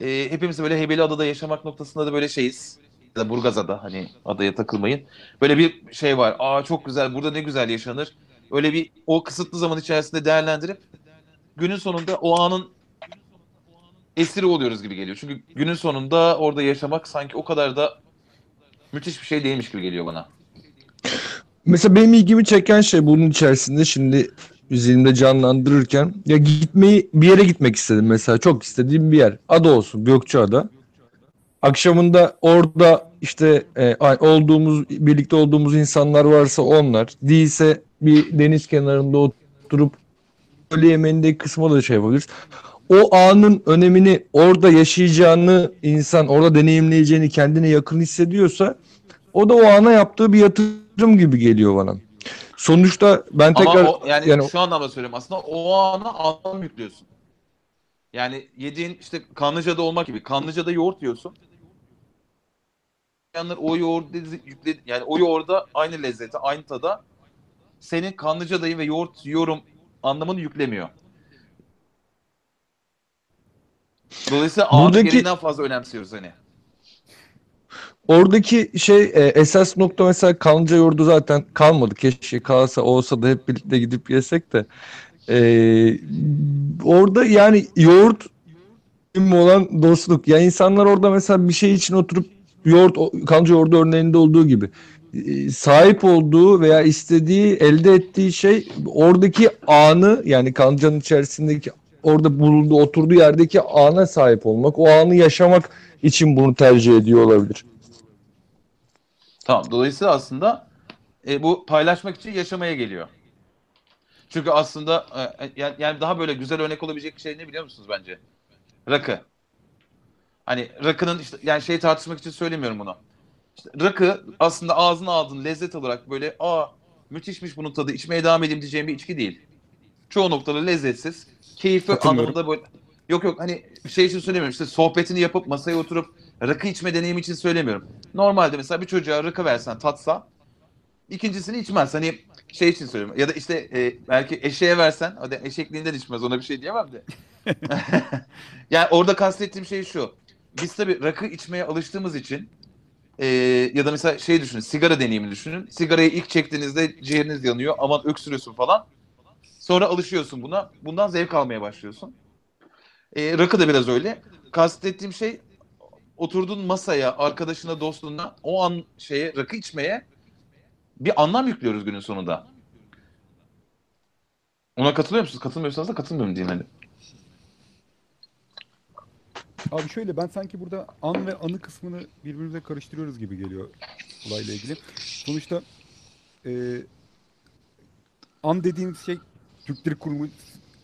E, hepimiz böyle Heybeliada'da yaşamak noktasında da böyle şeyiz. Ya da Burgazada hani adaya takılmayın. Böyle bir şey var. Aa çok güzel, burada ne güzel yaşanır. Öyle bir o kısıtlı zaman içerisinde değerlendirip günün sonunda o anın esiri oluyoruz gibi geliyor. Çünkü günün sonunda orada yaşamak sanki o kadar da müthiş bir şey değilmiş gibi geliyor bana. Mesela benim ilgimi çeken şey bunun içerisinde şimdi zihnimde canlandırırken ya gitmeyi bir yere gitmek istedim mesela çok istediğim bir yer. Ada olsun Gökçeada. Akşamında orada işte e, olduğumuz birlikte olduğumuz insanlar varsa onlar değilse bir deniz kenarında oturup öğle yemeğindeki kısma da şey yapabiliriz. O anın önemini orada yaşayacağını insan orada deneyimleyeceğini kendine yakın hissediyorsa o da o ana yaptığı bir yatırım gibi geliyor bana. Sonuçta ben tekrar Ama o, yani, yani şu anlamda söylüyorum aslında o ana anlam yüklüyorsun. Yani yediğin işte Kanlıca'da olmak gibi. Kanlıca'da yoğurt yiyorsun. Yanlar o yoğurt yükle, yani o yoğurda aynı lezzeti, aynı tada senin Kanlıca'dayım ve yoğurt yiyorum anlamını yüklemiyor. Dolayısıyla anı Buradaki- fazla önemsiyoruz hani. Oradaki şey e, esas nokta mesela kanca yoğurdu zaten kalmadı. Keşke kalsa olsa da hep birlikte gidip yesek de. E, orada yani yoğurt olan dostluk. Ya insanlar orada mesela bir şey için oturup yoğurt kanca yoğurdu örneğinde olduğu gibi e, sahip olduğu veya istediği elde ettiği şey oradaki anı yani kancanın içerisindeki orada bulunduğu oturduğu yerdeki ana sahip olmak o anı yaşamak için bunu tercih ediyor olabilir. Tamam. Dolayısıyla aslında e, bu paylaşmak için yaşamaya geliyor. Çünkü aslında e, yani, yani daha böyle güzel örnek olabilecek şey ne biliyor musunuz bence? Rakı. Hani rakının işte yani şey tartışmak için söylemiyorum bunu. İşte rakı aslında ağzına aldığın lezzet olarak böyle aa müthişmiş bunun tadı içmeye devam edeyim diyeceğim bir içki değil. Çoğu noktada lezzetsiz. Keyfi anlamında böyle yok yok hani şey için söylemiyorum işte sohbetini yapıp masaya oturup rakı içme deneyimi için söylemiyorum. Normalde mesela bir çocuğa rakı versen tatsa ikincisini içmez. Hani şey için söylüyorum. Ya da işte e, belki eşeğe versen hadi eşekliğinden içmez ona bir şey diyemem de. yani orada kastettiğim şey şu. Biz tabii rakı içmeye alıştığımız için e, ya da mesela şey düşünün sigara deneyimini düşünün. Sigarayı ilk çektiğinizde ciğeriniz yanıyor aman öksürüyorsun falan. Sonra alışıyorsun buna. Bundan zevk almaya başlıyorsun. E, rakı da biraz öyle. Kastettiğim şey oturduğun masaya, arkadaşına, dostuna o an şeye rakı içmeye bir anlam yüklüyoruz günün sonunda. Ona katılıyor musunuz? Katılmıyorsanız da katılmıyorum diyeyim hani. Abi şöyle ben sanki burada an ve anı kısmını birbirimize karıştırıyoruz gibi geliyor olayla ilgili. Sonuçta e, an dediğimiz şey Türk Dil Kurumu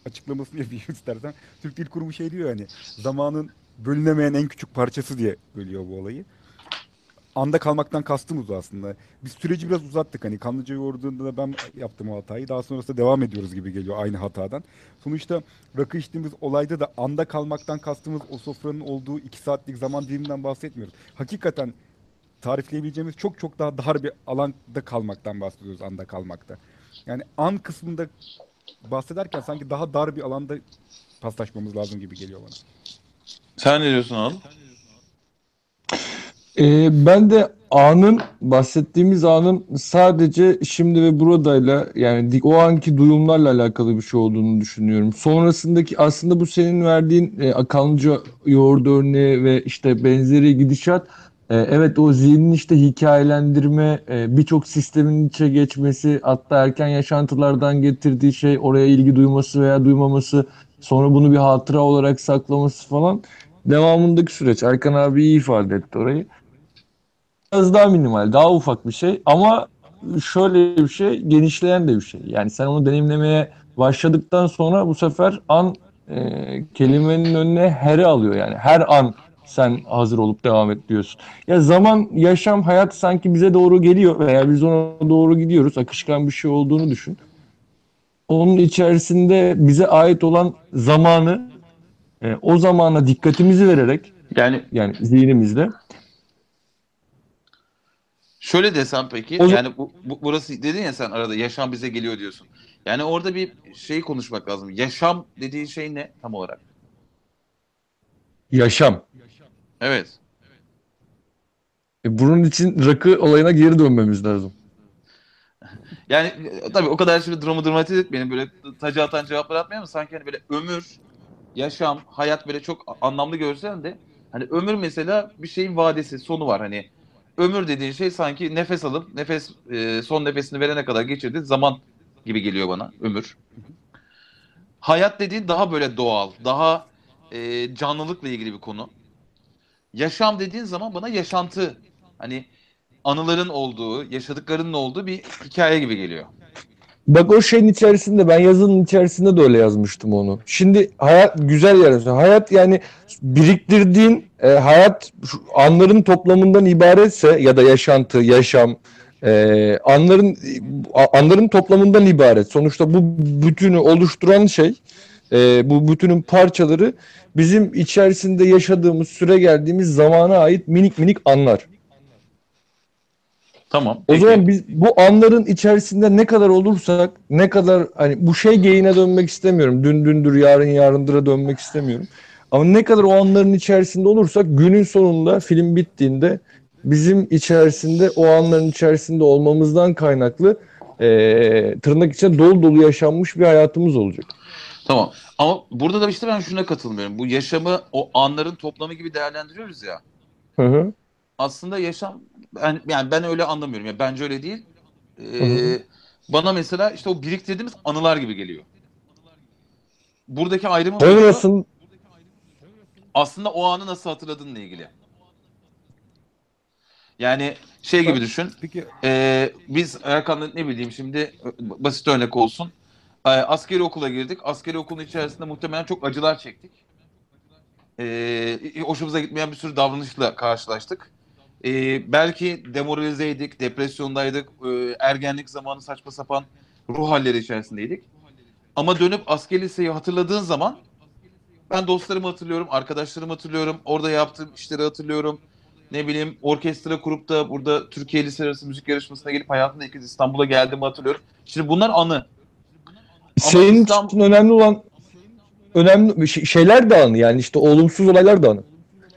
açıklamasını yapayım istersen. Türk Dil Kurumu şey diyor hani zamanın bölünemeyen en küçük parçası diye bölüyor bu olayı. Anda kalmaktan kastımız aslında. Biz süreci biraz uzattık. Hani Kanlıca yoğurduğunda da ben yaptım o hatayı. Daha sonrasında devam ediyoruz gibi geliyor aynı hatadan. Sonuçta rakı içtiğimiz olayda da anda kalmaktan kastımız o sofranın olduğu iki saatlik zaman diliminden bahsetmiyoruz. Hakikaten tarifleyebileceğimiz çok çok daha dar bir alanda kalmaktan bahsediyoruz anda kalmakta. Yani an kısmında bahsederken sanki daha dar bir alanda paslaşmamız lazım gibi geliyor bana. Sen ne diyorsun Anıl? Ee, ben de anın bahsettiğimiz anın sadece şimdi ve buradayla yani o anki duyumlarla alakalı bir şey olduğunu düşünüyorum. Sonrasındaki aslında bu senin verdiğin e, Akanlıca yoğurdu örneği ve işte benzeri gidişat e, evet o zihnin işte hikayelendirme e, birçok sistemin içe geçmesi hatta erken yaşantılardan getirdiği şey oraya ilgi duyması veya duymaması sonra bunu bir hatıra olarak saklaması falan devamındaki süreç. Erkan abi iyi ifade etti orayı biraz daha minimal, daha ufak bir şey ama şöyle bir şey, genişleyen de bir şey. Yani sen onu deneyimlemeye başladıktan sonra bu sefer an e, kelimenin önüne her'i alıyor yani. Her an sen hazır olup devam et diyorsun. Ya zaman, yaşam, hayat sanki bize doğru geliyor veya biz ona doğru gidiyoruz. Akışkan bir şey olduğunu düşün. Onun içerisinde bize ait olan zamanı e, o zamana dikkatimizi vererek Yani yani zihnimizde şöyle desem peki O- yani bu, bu- burası dedin ya sen arada yaşam bize geliyor diyorsun. Yani orada bir şey konuşmak lazım. Yaşam dediğin şey ne tam olarak? yaşam. Evet. E, bunun için rakı olayına geri dönmemiz lazım. Yani e, tabii o kadar şimdi durumu dramatize etmeyelim böyle tacı atan cevaplar atmayalım sanki hani böyle ömür, yaşam, hayat böyle çok anlamlı görsen de hani ömür mesela bir şeyin vadesi, sonu var hani. Ömür dediğin şey sanki nefes alıp nefes e, son nefesini verene kadar geçirdiğin zaman gibi geliyor bana ömür. Hayat dediğin daha böyle doğal, daha e, canlılıkla ilgili bir konu. Yaşam dediğin zaman bana yaşantı hani anıların olduğu, yaşadıklarının olduğu bir hikaye gibi geliyor. Bak o şeyin içerisinde ben yazının içerisinde de öyle yazmıştım onu. Şimdi hayat güzel yer. Hayat yani biriktirdiğin e, hayat anların toplamından ibaretse ya da yaşantı, yaşam e, anların anların toplamından ibaret. Sonuçta bu bütünü oluşturan şey e, bu bütünün parçaları bizim içerisinde yaşadığımız süre geldiğimiz zamana ait minik minik anlar. Tamam. O peki. zaman biz bu anların içerisinde ne kadar olursak ne kadar hani bu şey geyiğine dönmek istemiyorum. Dün dündür yarın yarındıra dönmek istemiyorum. Ama ne kadar o anların içerisinde olursak günün sonunda film bittiğinde bizim içerisinde o anların içerisinde olmamızdan kaynaklı eee, tırnak içinde dolu dolu yaşanmış bir hayatımız olacak. Tamam. Ama burada da işte ben şuna katılmıyorum. Bu yaşamı o anların toplamı gibi değerlendiriyoruz ya. Hı hı. Aslında yaşam ben yani ben öyle anlamıyorum. Ya bence öyle değil. Ee, bana mesela işte o biriktirdiğimiz anılar gibi geliyor. Buradaki ayrımı Sonrasın aslında o anı nasıl hatırladığınla ilgili. Yani şey gibi düşün. Peki Ee, biz Erkan'la ne bileyim şimdi basit örnek olsun. Ee, askeri okula girdik. Askeri okulun içerisinde muhtemelen çok acılar çektik. Ee, hoşumuza gitmeyen bir sürü davranışla karşılaştık. E, belki demoralizeydik, depresyondaydık, e, ergenlik zamanı saçma sapan ruh halleri içerisindeydik. Ama dönüp asker liseyi hatırladığın zaman ben dostlarımı hatırlıyorum, arkadaşlarımı hatırlıyorum, orada yaptığım işleri hatırlıyorum. Ne bileyim orkestra kurup da burada Türkiye Lise Arası Müzik Yarışması'na gelip hayatımda ilk kez İstanbul'a geldiğimi hatırlıyorum. Şimdi bunlar anı. Senin İstanbul- için önemli olan önemli şey- şeyler de anı yani işte olumsuz olaylar da anı.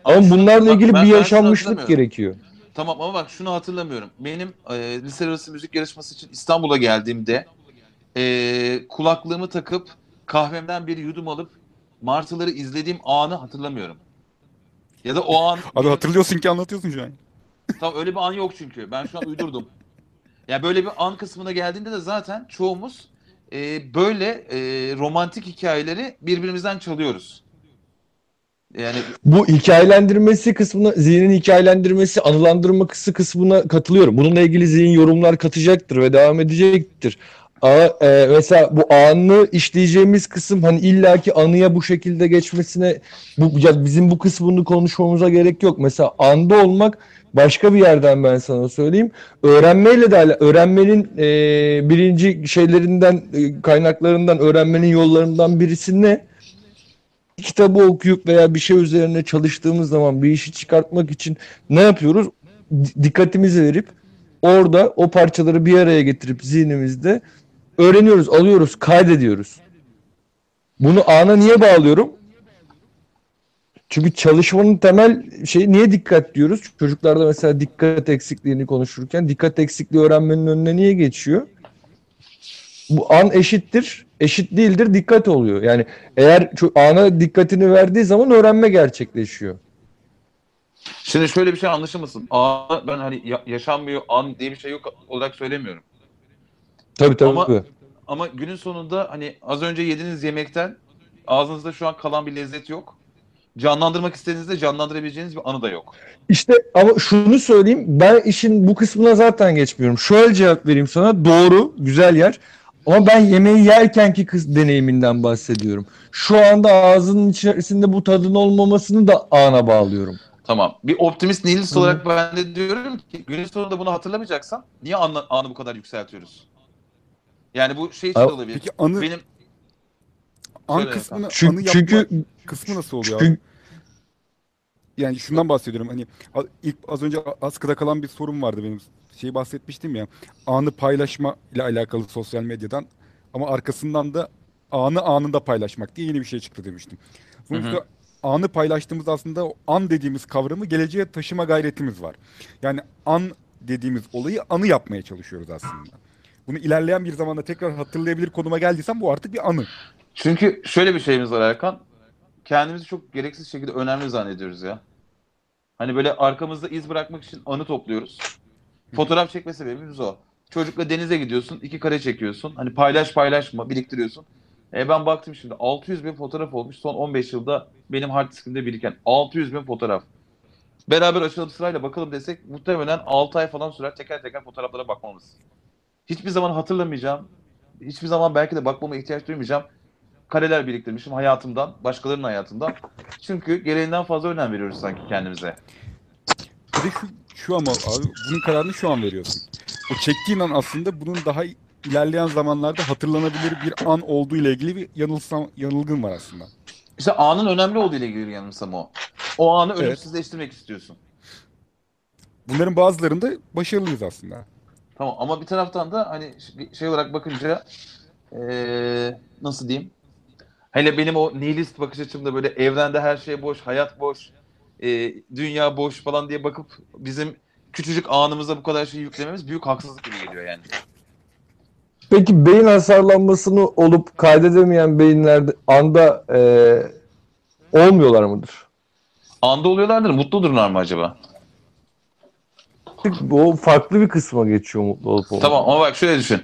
Ama bunlarla ilgili ben- bir ben yaşanmışlık gerekiyor. Tamam ama bak şunu hatırlamıyorum. Benim e, lise arası müzik yarışması için İstanbul'a geldiğimde e, kulaklığımı takıp kahvemden bir yudum alıp martıları izlediğim anı hatırlamıyorum. Ya da o an Abi hatırlıyorsun ki anlatıyorsun şu an. Tam öyle bir an yok çünkü. Ben şu an uydurdum. Ya böyle bir an kısmına geldiğinde de zaten çoğumuz e, böyle e, romantik hikayeleri birbirimizden çalıyoruz. Yani Bu hikayelendirmesi kısmına, zihnin hikayelendirmesi, anılandırması kısmına katılıyorum. Bununla ilgili zihin yorumlar katacaktır ve devam edecektir. Ama e, mesela bu anı işleyeceğimiz kısım hani illaki anıya bu şekilde geçmesine bu ya bizim bu kısmını konuşmamıza gerek yok. Mesela anda olmak başka bir yerden ben sana söyleyeyim. Öğrenmeyle de öğrenmenin e, birinci şeylerinden e, kaynaklarından öğrenmenin yollarından birisi ne? Kitabı okuyup veya bir şey üzerine çalıştığımız zaman bir işi çıkartmak için ne yapıyoruz? Dikkatimizi verip orada o parçaları bir araya getirip zihnimizde öğreniyoruz, alıyoruz, kaydediyoruz. Bunu ana niye bağlıyorum? Çünkü çalışmanın temel şeyi niye dikkat diyoruz? Çocuklarda mesela dikkat eksikliğini konuşurken dikkat eksikliği öğrenmenin önüne niye geçiyor? Bu an eşittir, eşit değildir, dikkat oluyor. Yani eğer ana dikkatini verdiği zaman öğrenme gerçekleşiyor. şimdi şöyle bir şey anlaşılmasın. An, ben hani ya- yaşanmıyor an diye bir şey yok olarak söylemiyorum. Tabii tabii. Ama- Ama günün sonunda hani az önce yediğiniz yemekten ağzınızda şu an kalan bir lezzet yok. Canlandırmak istediğinizde canlandırabileceğiniz bir anı da yok. İşte ama şunu söyleyeyim. Ben işin bu kısmına zaten geçmiyorum. Şöyle cevap vereyim sana. Doğru, güzel yer. Ama ben yemeği yerkenki kız deneyiminden bahsediyorum. Şu anda ağzının içerisinde bu tadın olmamasını da ana bağlıyorum. Tamam. Bir optimist nihilist Hı. olarak ben de diyorum ki günün sonunda bunu hatırlamayacaksan niye anı, anı bu kadar yükseltiyoruz? Yani bu şey için Abi, olabilir. Peki anı Benim an Söyle kısmını anı Çünkü, yapma çünkü kısmı nasıl oluyor abi? çünkü Yani şundan bahsediyorum hani ilk az önce askıda kalan bir sorum vardı benim. Şeyi bahsetmiştim ya. Anı paylaşma ile alakalı sosyal medyadan ama arkasından da anı anında paylaşmak diye yeni bir şey çıktı demiştim. Sonuçta Hı hı. anı paylaştığımız aslında o an dediğimiz kavramı geleceğe taşıma gayretimiz var. Yani an dediğimiz olayı anı yapmaya çalışıyoruz aslında. Bunu ilerleyen bir zamanda tekrar hatırlayabilir konuma geldiysem bu artık bir anı. çünkü şöyle bir şeyimiz var Erkan. Kendimizi çok gereksiz şekilde önemli zannediyoruz ya. Hani böyle arkamızda iz bırakmak için anı topluyoruz. Fotoğraf çekme sebebimiz o. Çocukla denize gidiyorsun, iki kare çekiyorsun. Hani paylaş paylaşma, biriktiriyorsun. E ben baktım şimdi 600 bin fotoğraf olmuş son 15 yılda benim hard diskimde biriken. 600 bin fotoğraf. Beraber açalım sırayla bakalım desek muhtemelen 6 ay falan sürer teker teker fotoğraflara bakmamız. Hiçbir zaman hatırlamayacağım. Hiçbir zaman belki de bakmama ihtiyaç duymayacağım. Kareler biriktirmişim hayatımdan, başkalarının hayatından. Çünkü gereğinden fazla önem veriyoruz sanki kendimize. Bir de şu, şu ama abi bunun kararını şu an veriyorsun. O çektiğin an aslında bunun daha ilerleyen zamanlarda hatırlanabilir bir an olduğu ile ilgili bir yanılsam, yanılgın var aslında. İşte anın önemli olduğu ile ilgili yanılsam o. O anı Evet. ölümsüzleştirmek istiyorsun. Bunların bazılarında başarılıyız aslında. Tamam ama bir taraftan da hani şey olarak bakınca eee, nasıl diyeyim? Hele benim o nihilist bakış açımda böyle evrende her şey boş, hayat boş, eee, dünya boş falan diye bakıp bizim küçücük anımıza bu kadar şey yüklememiz büyük haksızlık gibi geliyor yani. Peki beyin hasarlanmasını olup kaydedemeyen beyinlerde anda e, olmuyorlar mıdır? Anda oluyorlardır, mutludurlar mı acaba? O farklı bir kısma geçiyor mutlu olup olmamak. Tamam ama bak şöyle düşün.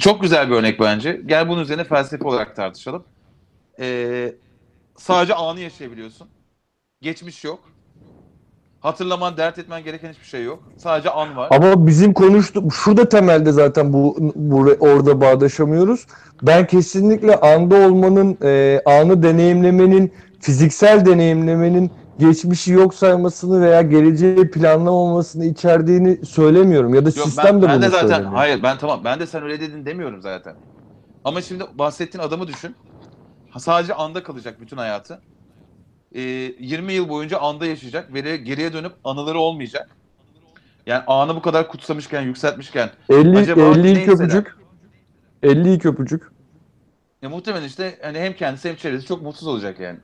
Çok güzel bir örnek bence. Gel bunun üzerine felsefi olarak tartışalım. Ee, sadece anı yaşayabiliyorsun. Geçmiş yok. Hatırlaman, dert etmen gereken hiçbir şey yok. Sadece an var. Ama bizim konuştuk şurada temelde zaten bu, bu orada bağdaşamıyoruz. Ben kesinlikle anda olmanın, e, anı deneyimlemenin, fiziksel deneyimlemenin geçmişi yok saymasını veya geleceği planlamamasını içerdiğini söylemiyorum ya da Yok sistem ben, de ben bunu de zaten söylemiyor. hayır ben tamam ben de sen öyle dedin demiyorum zaten. Ama şimdi bahsettiğin adamı düşün. Sadece anda kalacak bütün hayatı. Ee, 20 yıl boyunca anda yaşayacak ve geriye dönüp anıları olmayacak. Yani anı bu kadar kutsamışken, yükseltmişken 50 Acaba 50 ne ilk öpücük. 50 ilk öpücük. ya muhtemelen işte hani hem kendisi hem çevresi çok mutsuz olacak yani.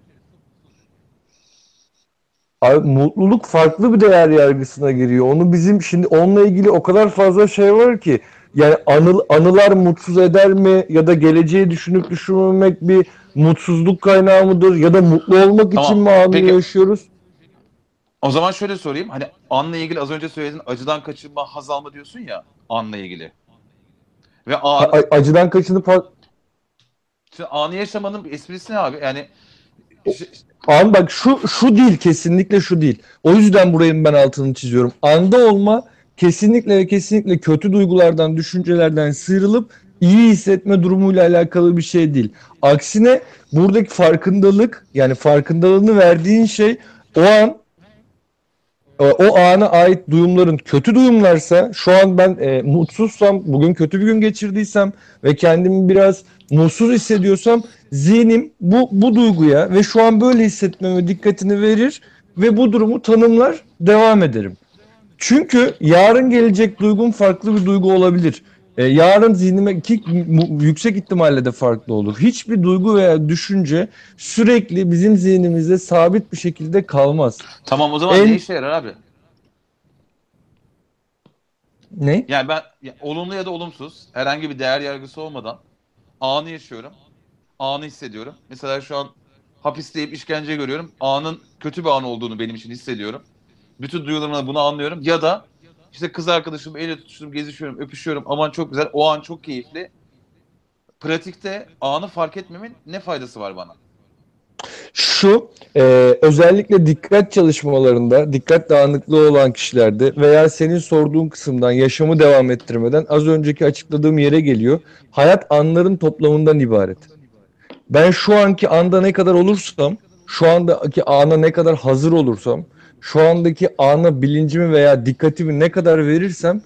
Abi mutluluk farklı bir değer yargısına giriyor. Onu bizim şimdi onunla ilgili o kadar fazla şey var ki yani anıl, anılar mutsuz eder mi ya da geleceği düşünüp düşünmemek bir mutsuzluk kaynağı mıdır ya da mutlu olmak Tamam, için mi anı peki. yaşıyoruz? O zaman şöyle sorayım. Hani anla ilgili az önce söylediğin acıdan kaçınma, haz alma diyorsun ya anla ilgili. Ve A- anı, a- acıdan kaçınıp şimdi anı yaşamanın esprisi ne abi? Yani An bak şu şu değil kesinlikle şu değil. O yüzden burayı ben altını çiziyorum. Anda olma kesinlikle ve kesinlikle kötü duygulardan, düşüncelerden sıyrılıp iyi hissetme durumuyla alakalı bir şey değil. Aksine buradaki farkındalık yani farkındalığını verdiğin şey o an e, o ana ait duyumların kötü duyumlarsa şu an ben e, mutsuzsam bugün kötü bir gün geçirdiysem ve kendimi biraz mutsuz hissediyorsam zihnim bu bu duyguya ve şu an böyle hissetmeme dikkatini verir ve bu durumu tanımlar devam ederim. Çünkü yarın gelecek duygum farklı bir duygu olabilir. E, yarın zihnime ki yüksek ihtimalle de farklı olur. Hiçbir duygu veya düşünce sürekli bizim zihnimizde sabit bir şekilde kalmaz. tamam o zaman En- ne işe yarar abi? Ne? Yani ben ya, olumlu ya da olumsuz herhangi bir değer yargısı olmadan anı yaşıyorum. Anı hissediyorum. Mesela şu an hapisteyip işkence görüyorum. Anın kötü bir an olduğunu benim için hissediyorum. Bütün duyularımla bunu anlıyorum. Ya da işte kız arkadaşım elle tutuştum, gezişiyorum, öpüşüyorum. Aman çok güzel. O an çok keyifli. Pratikte anı fark etmemin ne faydası var bana? Şu e, özellikle dikkat çalışmalarında dikkat dağınıklığı olan kişilerde veya senin sorduğun kısımdan yaşamı devam ettirmeden az önceki açıkladığım yere geliyor. Hayat anların toplamından ibaret. Ben şu anki anda ne kadar olursam, şu andaki ana ne kadar hazır olursam, şu andaki ana bilincimi veya dikkatimi ne kadar verirsem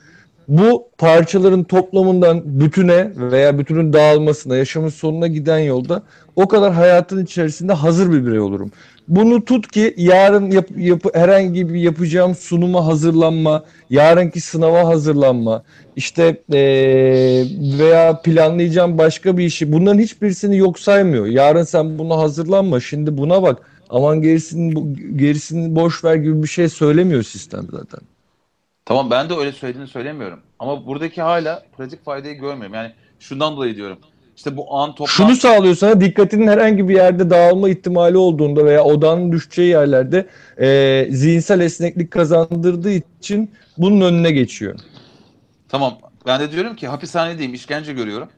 bu parçaların toplamından bütüne veya bütünün dağılmasına, yaşamın sonuna giden yolda o kadar hayatın içerisinde hazır bir birey olurum. Bunu tut ki yarın yap, yap- herhangi bir yapacağım sunuma hazırlanma, yarınki sınava hazırlanma, işte eee, veya planlayacağım başka bir işi bunların hiçbirisini yok saymıyor. Yarın sen buna hazırlanma, şimdi buna bak. Aman gerisini gerisini boş ver gibi bir şey söylemiyor sistem zaten. Tamam ben de öyle söylediğini söylemiyorum. Ama buradaki hala pratik faydayı görmüyorum. Yani şundan dolayı diyorum. İşte bu an toplam... Şunu sağlıyor sana dikkatinin herhangi bir yerde dağılma ihtimali olduğunda veya odanın düşeceği yerlerde eee, zihinsel esneklik kazandırdığı için bunun önüne geçiyor. Tamam. Ben de diyorum ki hapishanedeyim, işkence görüyorum.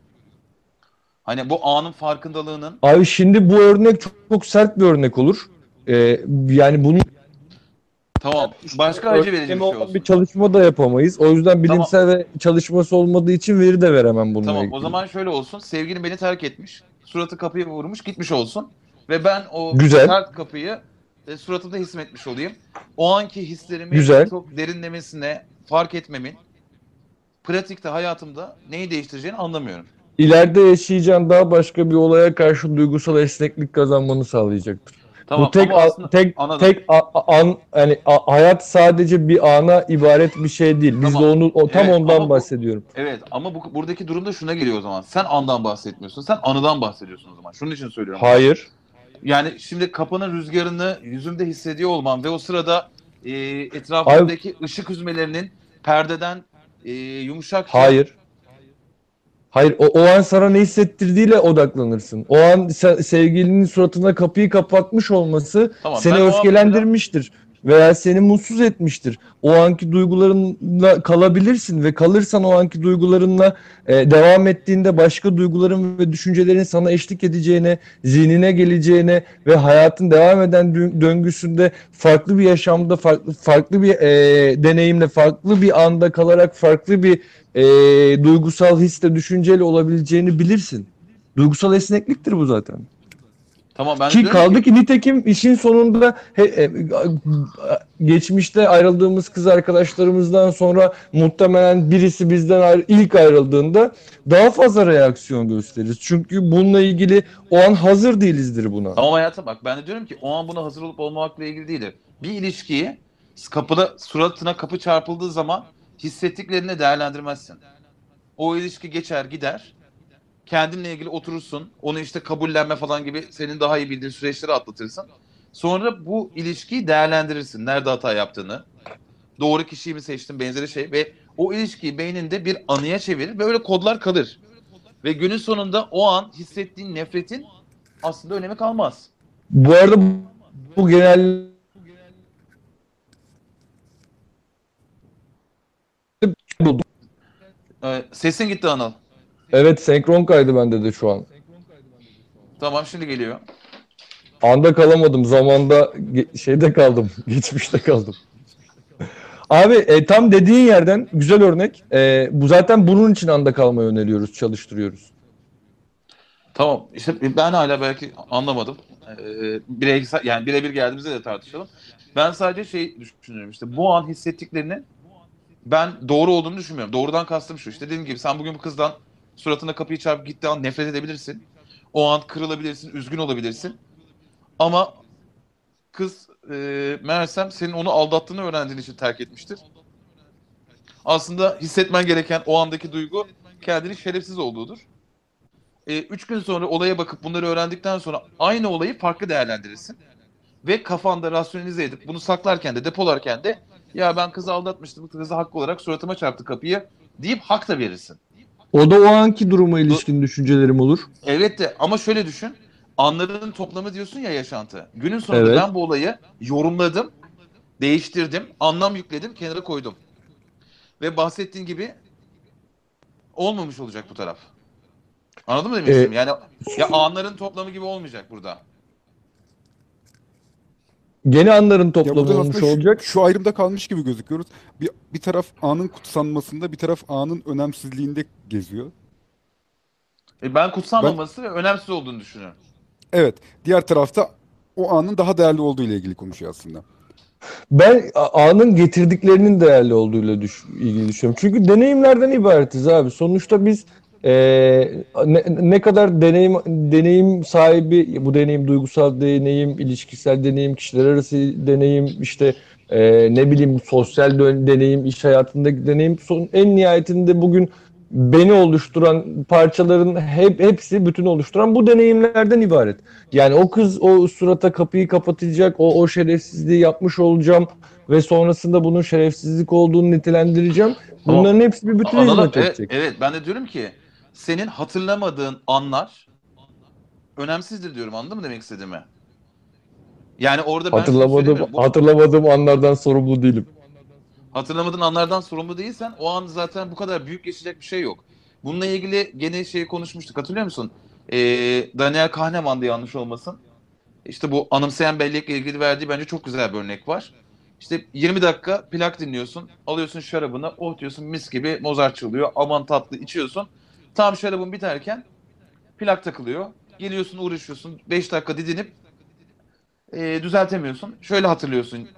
Hani bu anın farkındalığının Abi şimdi bu örnek çok, çok sert bir örnek olur. Eee, yani bunun tamam başka acı verici bir şey olsun. bir çalışma da yapamayız. O yüzden bilimsel ve çalışması olmadığı için veri de veremem bununla Tamam ilgili. o zaman şöyle olsun. Sevgilim beni terk etmiş. Suratı kapıya vurmuş gitmiş olsun. Ve ben o Güzel. sert kapıyı e, suratımda hissetmiş olayım. O anki hislerimi Güzel. çok derinlemesine fark etmemin pratikte hayatımda neyi değiştireceğini anlamıyorum. İleride yaşayacağın daha başka bir olaya karşı duygusal esneklik kazanmanı sağlayacaktır. Tamam Bu tek aslında tek anladım. tek a- an yani a- hayat sadece bir ana ibaret bir şey değil. Biz Tamam. de onu o, tam Evet, ondan bu- bahsediyorum. Evet ama bu, buradaki durumda şuna geliyor o zaman. Sen andan bahsetmiyorsun. Sen anıdan bahsediyorsun o zaman. Şunun için söylüyorum. Hayır. Yani şimdi kapının rüzgarını yüzümde hissediyor olmam ve o sırada e, etrafımdaki ışık hüzmelerinin perdeden e, yumuşakça Hayır. Hayır o, o an sana ne hissettirdiğiyle odaklanırsın. O an se- sevgilinin suratına kapıyı kapatmış olması Tamam, seni ben o an öfkelendirmiştir veya seni mutsuz etmiştir. O anki duygularınla kalabilirsin ve kalırsan o anki duygularınla e, devam ettiğinde başka duyguların ve düşüncelerin sana eşlik edeceğine, zihnine geleceğine ve hayatın devam eden dö- döngüsünde farklı bir yaşamda farklı farklı bir e, deneyimle farklı bir anda kalarak farklı bir e, duygusal hisle düşünceyle olabileceğini bilirsin. Duygusal esnekliktir bu zaten. Tamam ben Ki kaldı ki nitekim işin sonunda he- e, geçmişte ayrıldığımız kız arkadaşlarımızdan sonra muhtemelen birisi bizden ayrı, ilk ayrıldığında daha fazla reaksiyon gösteririz. Çünkü bununla ilgili o an hazır değilizdir buna. Ama hayata bak ben de diyorum ki o an buna hazır olup olmamakla ilgili değildir. Bir ilişkiyi kapıda suratına kapı çarpıldığı zaman hissettiklerini değerlendirmezsin. O ilişki geçer gider. Kendinle ilgili oturursun. Onu işte kabullenme falan gibi senin daha iyi bildiğin süreçleri atlatırsın. Sonra bu ilişkiyi değerlendirirsin. Nerede hata yaptığını. Doğru kişiyi mi seçtin benzeri şey. Ve o ilişkiyi beyninde bir anıya çevirir. Böyle kodlar kalır. Ve günün sonunda o an hissettiğin nefretin aslında önemi kalmaz. Bu arada bu genel. Ee, sesin gitti Anıl. Evet senkron kaydı bende de şu an. Tamam şimdi geliyor. Anda kalamadım. Zamanda ge- şeyde kaldım. Geçmişte kaldım. Abi e, tam dediğin yerden güzel örnek. E, bu zaten bunun için anda kalmayı öneriyoruz, çalıştırıyoruz. Tamam. İşte ben hala belki anlamadım. Ee, bireysel yani birebir geldiğimizde de tartışalım. Ben sadece şey düşünüyorum işte bu an hissettiklerini ben doğru olduğunu düşünmüyorum. Doğrudan kastım şu işte dediğim gibi sen bugün bu kızdan suratına kapıyı çarpıp gittiği an nefret edebilirsin. O an kırılabilirsin, üzgün olabilirsin. Ama kız e, meğersem senin onu aldattığını öğrendiğin için terk etmiştir. Aslında hissetmen gereken o andaki duygu kendini şerefsiz olduğudur. E, üç gün sonra olaya bakıp bunları öğrendikten sonra aynı olayı farklı değerlendirirsin. Ve kafanda rasyonelize edip bunu saklarken de depolarken de ya ben kızı aldatmıştım, kızı haklı olarak suratıma çarptı kapıyı deyip hak da verirsin. O da o anki duruma ilişkin düşüncelerim olur. Evet de ama şöyle düşün. Anların toplamı diyorsun ya yaşantı. Günün sonunda Evet. ben bu olayı yorumladım, değiştirdim, anlam yükledim, kenara koydum. Ve bahsettiğin gibi olmamış olacak bu taraf. Anladın mı demek Ee, istediğimi? Yani ya anların toplamı gibi olmayacak burada. Gene anların toplamı olmuş aslında şu, olacak. şu ayrımda kalmış gibi gözüküyoruz. Bir, bir taraf anın kutsanmasında, bir taraf anın önemsizliğinde geziyor. E ben kutsanmaması ve önemsiz olduğunu düşünüyorum. Evet, diğer tarafta o anın daha değerli olduğu ile ilgili konuşuyor aslında. Ben anın getirdiklerinin değerli olduğuyla düş ilgili düşünüyorum. Çünkü deneyimlerden ibaretiz abi. Sonuçta biz eee, ne, ne kadar deneyim deneyim sahibi, bu deneyim duygusal deneyim, ilişkisel deneyim, kişiler arası deneyim, işte eee, ne bileyim sosyal deneyim, iş hayatındaki deneyim. Son, en nihayetinde bugün beni oluşturan parçaların hep hepsi bütün oluşturan bu deneyimlerden ibaret. Yani o kız o surata kapıyı kapatacak, o o şerefsizliği yapmış olacağım ve sonrasında bunun şerefsizlik olduğunu nitelendireceğim. Ama- Bunların hepsi bir bütüne Anladım. hizmet Evet, edecek. evet ben de diyorum ki senin hatırlamadığın anlar önemsizdir diyorum. Anladın mı demek istediğimi? Yani orada ben Hatırlamadığım. Bu- hatırlamadığım anlardan sorumlu değilim. hatırlamadığın anlardan sorumlu değilsen o an zaten bu kadar büyük geçecek bir şey yok. Bununla ilgili gene şey konuşmuştuk hatırlıyor musun? Ee, Daniel Kahneman'dı yanlış olmasın. İşte bu anımsayan bellekle ilgili verdiği bence çok güzel bir örnek var. İşte 20 dakika plak dinliyorsun. Alıyorsun şarabını. Oh diyorsun mis gibi Mozart çalıyor. Aman tatlı içiyorsun. Tam şarabın biterken plak takılıyor. Geliyorsun uğraşıyorsun. 5 dakika didinip e, düzeltemiyorsun. Şöyle hatırlıyorsun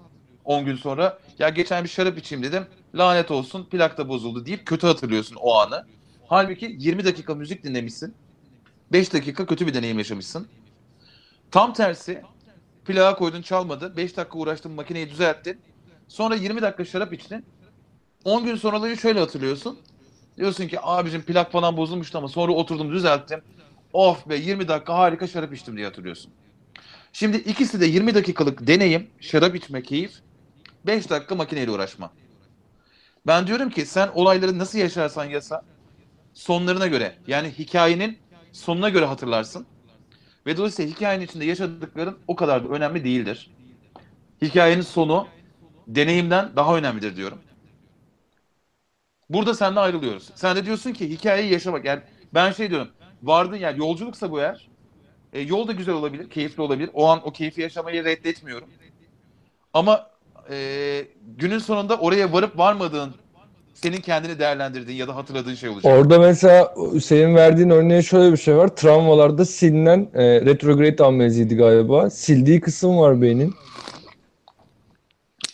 10 gün sonra. Ya geçen bir şarap içeyim dedim. Lanet olsun plak da bozuldu deyip kötü hatırlıyorsun o anı. Halbuki 20 dakika müzik dinlemişsin. 5 dakika kötü bir deneyim yaşamışsın. Tam tersi plağa koydun çalmadı. 5 dakika uğraştın makineyi düzelttin. Sonra 20 dakika şarap içtin. 10 gün sonraları şöyle hatırlıyorsun. Diyorsun ki abicim plak falan bozulmuştu ama sonra oturdum düzelttim. Of be 20 dakika harika şarap içtim diye hatırlıyorsun. Şimdi ikisi de 20 dakikalık deneyim, şarap içme keyif, 5 dakika makineyle uğraşma. Ben diyorum ki sen olayları nasıl yaşarsan yasa sonlarına göre yani hikayenin sonuna göre hatırlarsın. Ve dolayısıyla hikayenin içinde yaşadıkların o kadar da önemli değildir. Hikayenin sonu deneyimden daha önemlidir diyorum. Burada seninle ayrılıyoruz. Sen de diyorsun ki hikayeyi yaşamak. Yani ben şey diyorum. Vardığın yer yolculuksa bu eğer e, yol da güzel olabilir, keyifli olabilir. O an o keyfi yaşamayı reddetmiyorum. Ama e, günün sonunda oraya varıp varmadığın senin kendini değerlendirdiğin ya da hatırladığın şey olacak. Orada mesela senin verdiğin örneğe şöyle bir şey var. Travmalarda silinen e, retrograde amneziydi galiba. Sildiği kısım var beynin.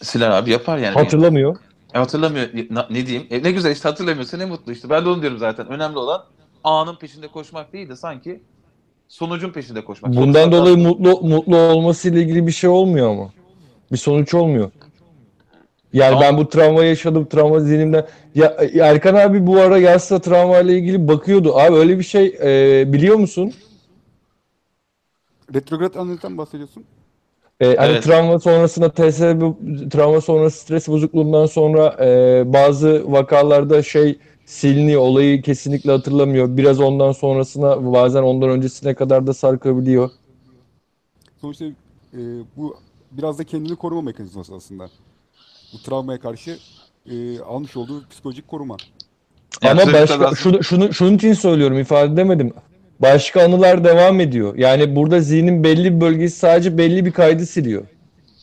Siler abi yapar yani. Hatırlamıyor. E, hatırlamıyor. Ne, ne diyeyim? E, ne güzel işte hatırlamıyorsa ne mutlu işte. Ben de onu diyorum zaten. Önemli olan anın peşinde koşmak değil de sanki sonucun peşinde koşmak. Bundan Sonuçta dolayı mutlu mutlu olması ile ilgili bir şey olmuyor ama. Bir sonuç olmuyor. Yani ben bu travma yaşadım, travma zihnimden. Ya Erkan abi bu ara yazsa travma ile ilgili bakıyordu. Abi öyle bir şey e, biliyor musun? Retrograd analizden bahsediyorsun. E, hani Evet. travma sonrasında TSB, travma sonrası stres bozukluğundan sonra e, bazı vakalarda şey siliniyor, olayı kesinlikle hatırlamıyor. Biraz ondan sonrasına, bazen ondan öncesine kadar da sarkabiliyor. Sonuçta e, bu biraz da kendini koruma mekanizması aslında. Bu travmaya karşı e, almış olduğu psikolojik koruma. Ama başka kazası- şunu, şunu şunun için söylüyorum ifade edemedim. Başka anılar devam ediyor. Yani burada zihnin belli bir bölgesi sadece belli bir kaydı siliyor.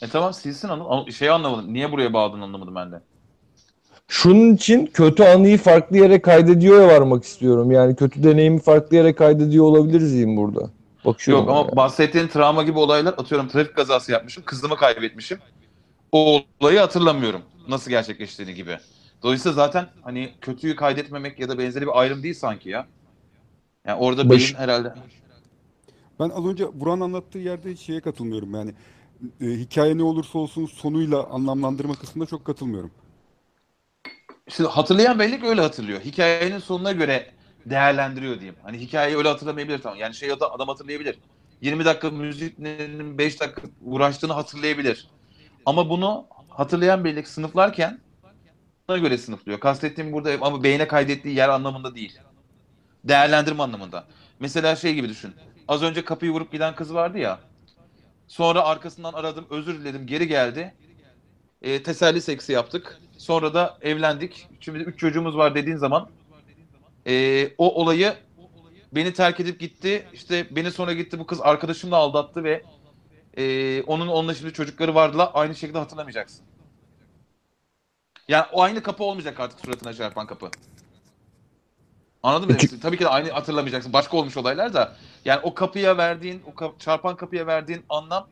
E tamam silsin. Ama Şeyi anlamadım. Niye buraya bağladın anlamadım ben de. Şunun için kötü anıyı farklı yere kaydediyor varmak istiyorum. Yani kötü deneyimi farklı yere kaydediyor olabilir zihin burada. Bakıyorum. Yok ama yani. bahsettiğin travma gibi olaylar atıyorum trafik kazası yapmışım. Kızımı kaybetmişim. O olayı hatırlamıyorum. Nasıl gerçekleştiğini gibi. Dolayısıyla zaten hani kötüyü kaydetmemek ya da benzeri bir ayrım değil sanki ya. Yani orada Baş- beyin herhalde Ben az önce Burak'ın anlattığı yerde şeye katılmıyorum yani. E, hikaye ne olursa olsun sonuyla anlamlandırma kısmında çok katılmıyorum. İşte hatırlayan belli ki öyle hatırlıyor. Hikayenin sonuna göre değerlendiriyor diyeyim. Hani hikayeyi öyle hatırlamayabilir tamam. Yani şey adam, adam hatırlayabilir. 20 dakika müziklerin 5 dakika uğraştığını hatırlayabilir. Ama bunu hatırlayan bellek sınıflarken ona göre sınıflıyor. Kastettiğim burada ama beyne kaydettiği yer anlamında değil. Değerlendirme anlamında. Mesela şey gibi düşün. Az önce kapıyı vurup giden kız vardı ya. Sonra arkasından aradım, özür diledim, geri geldi. E, teselli seksi yaptık. Sonra da evlendik. Şimdi üç çocuğumuz var dediğin zaman e, o olayı beni terk edip gitti. İşte beni sonra gitti bu kız arkadaşımla aldattı ve e, onun onunla şimdi çocukları vardılar. Aynı şekilde hatırlamayacaksın. Yani o aynı kapı olmayacak artık suratına çarpan kapı. Anladın mı? istediğimi? Tabii ki de aynı hatırlamayacaksın. Başka olmuş olaylar da. Yani o kapıya verdiğin, o kap- çarpan kapıya verdiğin anlam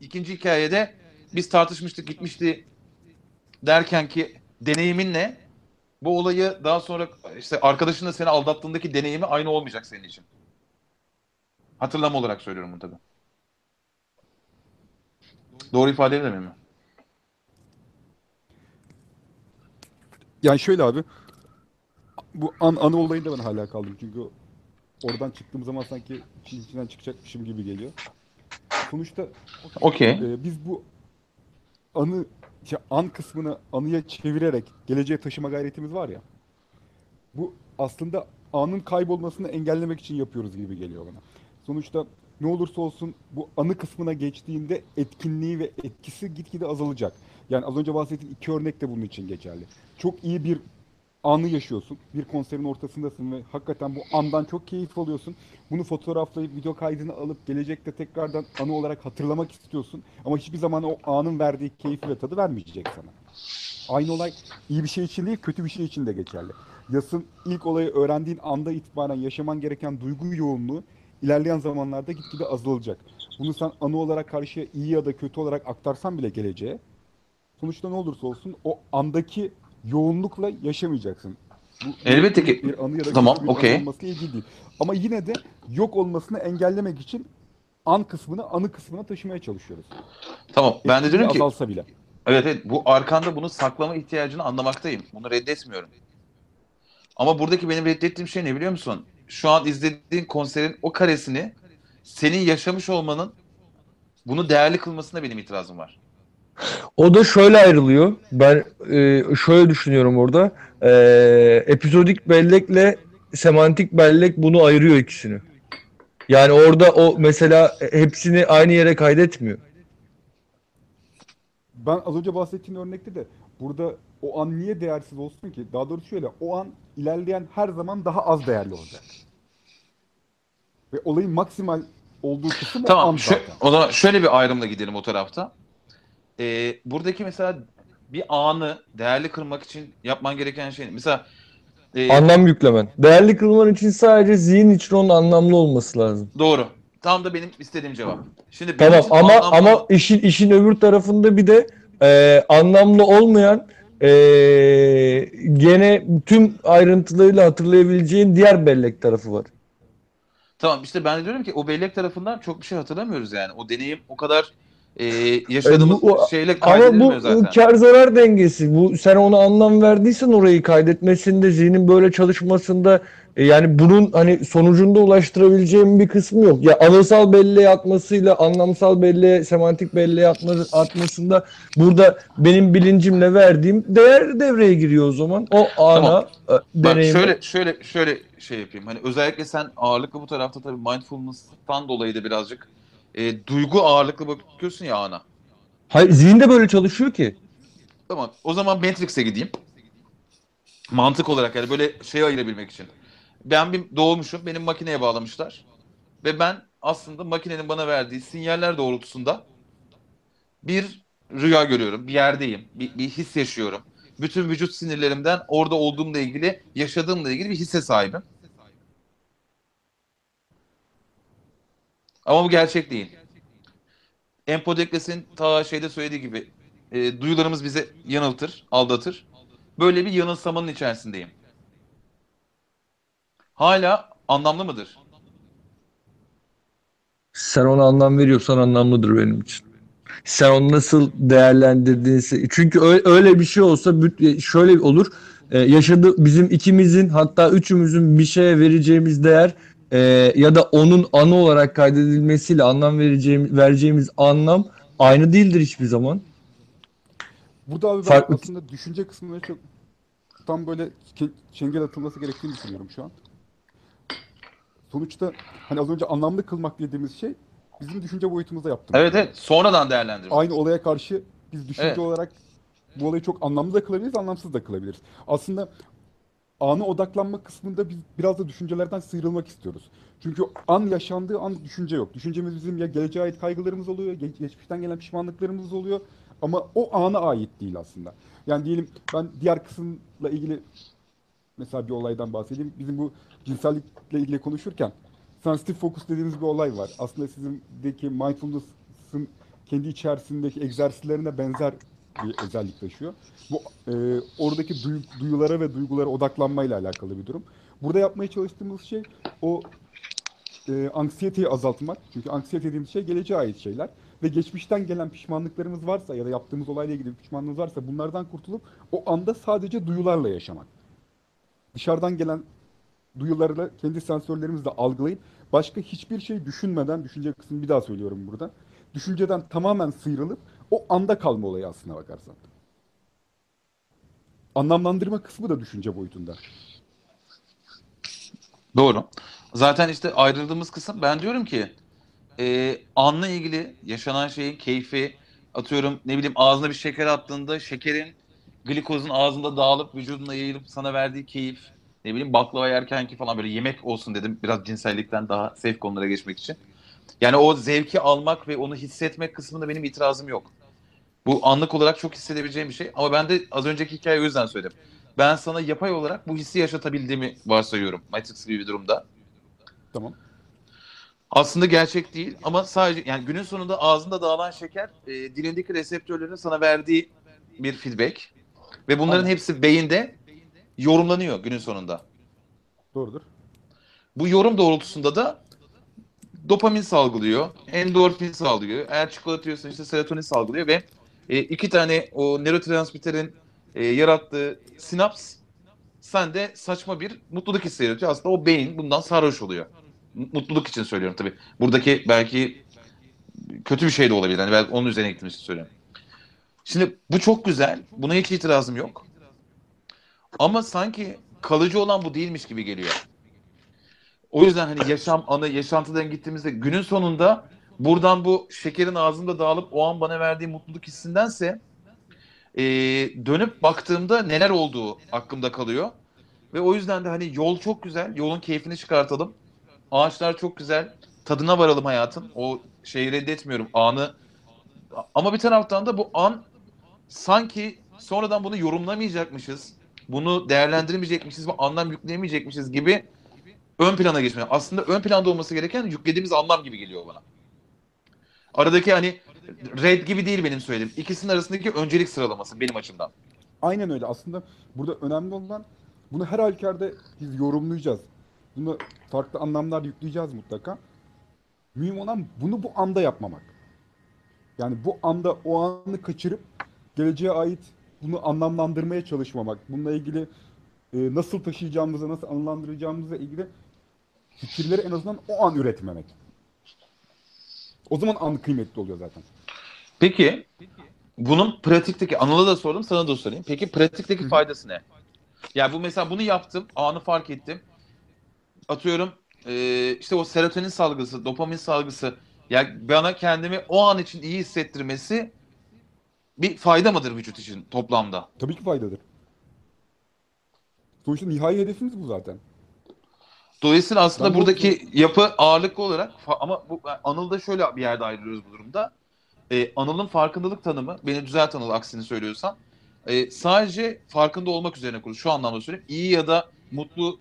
ikinci hikayede biz tartışmıştık gitmişti derken ki deneyimin ne? Bu olayı daha sonra işte arkadaşınla seni aldattığındaki deneyimi aynı olmayacak senin için. Hatırlama olarak söylüyorum bunu tabii. Doğru ifade edemem mi? Yani şöyle abi. Bu an, anı olayında ben hala kaldım. Çünkü oradan çıktığım zaman sanki işin içinden çıkacakmışım gibi geliyor. Sonuçta Okey. e, biz bu anı şey, an kısmını anıya çevirerek geleceğe taşıma gayretimiz var ya. Bu aslında anın kaybolmasını engellemek için yapıyoruz gibi geliyor bana. Sonuçta ne olursa olsun bu anı kısmına geçtiğinde etkinliği ve etkisi gitgide azalacak. Yani az önce bahsettiğim iki örnek de bunun için geçerli. Çok iyi bir anı yaşıyorsun. Bir konserin ortasındasın ve hakikaten bu andan çok keyif alıyorsun. Bunu fotoğraflayıp video kaydını alıp gelecekte tekrardan anı olarak hatırlamak istiyorsun. Ama hiçbir zaman o anın verdiği keyfi ve tadı vermeyecek sana. Aynı olay iyi bir şey için değil, kötü bir şey için de geçerli. Yasın ilk olayı öğrendiğin anda itibaren yaşaman gereken duygu yoğunluğu ilerleyen zamanlarda gitgide azalacak. Bunu sen anı olarak karşıya iyi ya da kötü olarak aktarsan bile geleceğe, sonuçta ne olursa olsun o andaki yoğunlukla yaşamayacaksın. Bu Elbette ki. bir anı ya da Tamam, bir anı ilgili değil. Ama yine de yok olmasını engellemek için an kısmını anı kısmına taşımaya çalışıyoruz. Tamam. Ben de diyorum ki azalsa bile. evet evet bu arkanda bunu saklama ihtiyacını anlamaktayım. Bunu reddetmiyorum. Ama buradaki benim reddettiğim şey ne biliyor musun? Şu an izlediğin konserin o karesini senin yaşamış olmanın bunu değerli kılmasına benim itirazım var. O da şöyle ayrılıyor. Ben e, şöyle düşünüyorum orada. E, epizodik bellekle semantik bellek bunu ayırıyor ikisini. Yani orada o mesela hepsini aynı yere kaydetmiyor. Ben az önce bahsettiğin örnekte de burada o an niye değersiz olsun ki? Daha doğrusu şöyle, o an ilerleyen her zaman daha az değerli olacak. Ve olayın maksimal olduğu kısım o an Tamam. Şu, zaten. o zaman şöyle bir ayrımla gidelim o tarafta. Ee, buradaki mesela bir anı değerli kılmak için yapman gereken şey. Mesela e, anlam yüklemen. Değerli kılman için sadece zihin için onun anlamlı olması lazım. Doğru. Tam da benim istediğim cevap. Şimdi tamam ama anlamlı... ama işin işin öbür tarafında bir de e, anlamlı olmayan e, gene tüm ayrıntılarıyla hatırlayabileceğin diğer bellek tarafı var. Tamam işte ben de diyorum ki o bellek tarafından çok bir şey hatırlamıyoruz yani. O deneyim o kadar e, yaşadığımız e, bu, şeyle kaydedilmiyor ama bu, zaten. Bu kar zarar dengesi. Bu sen ona anlam verdiysen orayı kaydetmesinde, zihnin böyle çalışmasında e, yani bunun hani sonucunda ulaştırabileceğim bir kısmı yok. Ya anısal belleğe atmasıyla anlamsal belleğe, semantik belleğe atma, atmasında burada benim bilincimle verdiğim değer devreye giriyor o zaman. O ana tamam. E, deneyimi. Bak şöyle şöyle şöyle şey yapayım. Hani özellikle sen ağırlıklı bu tarafta tabii mindfulness'tan dolayı da birazcık e, duygu ağırlıklı bakıyorsun ya ana. Hayır zihinde böyle çalışıyor ki. Tamam. O zaman Matrix'e gideyim. Mantık olarak yani böyle şey ayırabilmek için ben bir doğmuşum. Benim makineye bağlamışlar. Ve ben aslında makinenin bana verdiği sinyaller doğrultusunda bir rüya görüyorum. Bir yerdeyim. Bir, bir his yaşıyorum. Bütün vücut sinirlerimden orada olduğumla ilgili, yaşadığımla ilgili bir hisse sahibim. Ama bu gerçek değil. Empodekles'in ta şeyde söylediği gibi e, duyularımız bizi yanıltır, aldatır. Böyle bir yanılsamanın içerisindeyim hala anlamlı mıdır? Sen ona anlam veriyorsan anlamlıdır benim için. Sen onu nasıl değerlendirdiğinse çünkü öyle bir şey olsa şöyle olur. Ee, bizim ikimizin hatta üçümüzün bir şeye vereceğimiz değer e, ya da onun anı olarak kaydedilmesiyle anlam vereceğimiz vereceğimiz anlam aynı değildir hiçbir zaman. Burada abi ben Farklı... aslında düşünce kısmında çok tam böyle çengel atılması gerektiğini düşünüyorum şu an sonuçta hani az önce anlamlı kılmak dediğimiz şey bizim düşünce boyutumuzda yaptığımız. Evet evet. Sonradan değerlendirmek. Aynı olaya karşı biz düşünce evet. olarak bu olayı çok anlamlı da kılabiliriz, anlamsız da kılabiliriz. Aslında anı odaklanma kısmında biz biraz da düşüncelerden sıyrılmak istiyoruz. Çünkü an yaşandığı an düşünce yok. Düşüncemiz bizim ya geleceğe ait kaygılarımız oluyor, geç, geçmişten gelen pişmanlıklarımız oluyor. Ama o ana ait değil aslında. Yani diyelim ben diğer kısımla ilgili mesela bir olaydan bahsedeyim. Bizim bu cinsellikle ilgili konuşurken sensitive focus dediğimiz bir olay var. Aslında sizindeki mindfulness'ın kendi içerisindeki egzersizlerine benzer bir özellik taşıyor. Bu e, oradaki duy, duyulara ve duygulara odaklanmayla alakalı bir durum. Burada yapmaya çalıştığımız şey o e, anksiyeteyi azaltmak. Çünkü anksiyete dediğimiz şey geleceğe ait şeyler. Ve geçmişten gelen pişmanlıklarımız varsa ya da yaptığımız olayla ilgili pişmanlığımız varsa bunlardan kurtulup o anda sadece duyularla yaşamak. Dışarıdan gelen duyularla kendi sensörlerimizle algılayıp başka hiçbir şey düşünmeden, düşünce kısmını bir daha söylüyorum burada. Düşünceden tamamen sıyrılıp o anda kalma olayı aslına bakarsan. Anlamlandırma kısmı da düşünce boyutunda. Doğru. Zaten işte ayrıldığımız kısım ben diyorum ki e, anla ilgili yaşanan şeyin keyfi atıyorum ne bileyim ağzına bir şeker attığında şekerin glikozun ağzında dağılıp vücuduna yayılıp sana verdiği keyif ne bileyim baklava yerkenki falan böyle yemek olsun dedim. Biraz cinsellikten daha safe konulara geçmek için. Yani o zevki almak ve onu hissetmek kısmında benim itirazım yok. Bu anlık olarak çok hissedebileceğim bir şey. Ama ben de az önceki hikayeyi o yüzden söyledim. Ben sana yapay olarak bu hissi yaşatabildiğimi varsayıyorum. Matrix gibi bir durumda. Tamam. Aslında gerçek değil ama sadece yani günün sonunda ağzında dağılan şeker e, dilindeki reseptörlerin sana verdiği bir feedback. Ve bunların Aynen. hepsi beyinde yorumlanıyor günün sonunda. Doğrudur. Bu yorum doğrultusunda da dopamin salgılıyor, endorfin salgılıyor. Eğer çikolata yiyorsan işte serotonin salgılıyor ve e, iki tane o nörotransmitterin e, yarattığı sinaps sende saçma bir mutluluk hissi yaratıyor. Aslında o beyin bundan sarhoş oluyor. Mutluluk için söylüyorum tabii. Buradaki belki kötü bir şey de olabilir. Yani ben onun üzerine gittiğim için söylüyorum. Şimdi bu çok güzel. Buna hiç itirazım yok. Ama sanki kalıcı olan bu değilmiş gibi geliyor. O yüzden hani yaşam anı yaşantıdan gittiğimizde günün sonunda buradan bu şekerin ağzımda dağılıp o an bana verdiği mutluluk hissindense e, dönüp baktığımda neler olduğu aklımda kalıyor. Ve o yüzden de hani yol çok güzel. Yolun keyfini çıkartalım. Ağaçlar çok güzel. Tadına varalım hayatın. O şeyi reddetmiyorum. Anı ama bir taraftan da bu an sanki sonradan bunu yorumlamayacakmışız. Bunu değerlendiremeyecekmişiz ve anlam yükleyemeyecekmişiz gibi ön plana geçmeye. Aslında ön planda olması gereken yüklediğimiz anlam gibi geliyor bana. Aradaki hani red gibi değil benim söylediğim. İkisinin arasındaki öncelik sıralaması benim açımdan. Aynen öyle. Aslında burada önemli olan bunu her halükarda biz yorumlayacağız. Bunu farklı anlamlar yükleyeceğiz mutlaka. Mühim olan bunu bu anda yapmamak. Yani bu anda o anı kaçırıp geleceğe ait bunu anlamlandırmaya çalışmamak. Bununla ilgili e, nasıl taşıyacağımızı, nasıl anlamlandıracağımızla ilgili fikirleri en azından o an üretmemek. O zaman an kıymetli oluyor zaten. Peki bunun pratikteki Anıl'a da sordum sana da sorayım. Peki pratikteki faydası ne? Ya bu mesela bunu yaptım, anı fark ettim. Atıyorum e, işte o serotonin salgısı, dopamin salgısı ya bana kendimi o an için iyi hissettirmesi bir fayda mıdır vücut için toplamda? Tabii ki faydadır. Sonuçta nihai hedefimiz bu zaten. Dolayısıyla aslında Ben bu- buradaki yapı ağırlıklı olarak ama bu Anıl'da şöyle bir yerde ayrılıyoruz bu durumda. Ee, Anıl'ın farkındalık tanımı, beni düzelt Anıl aksini söylüyorsan, e, sadece farkında olmak üzerine kurulu. Şu anlamda söyleyeyim. İyi ya da mutlu,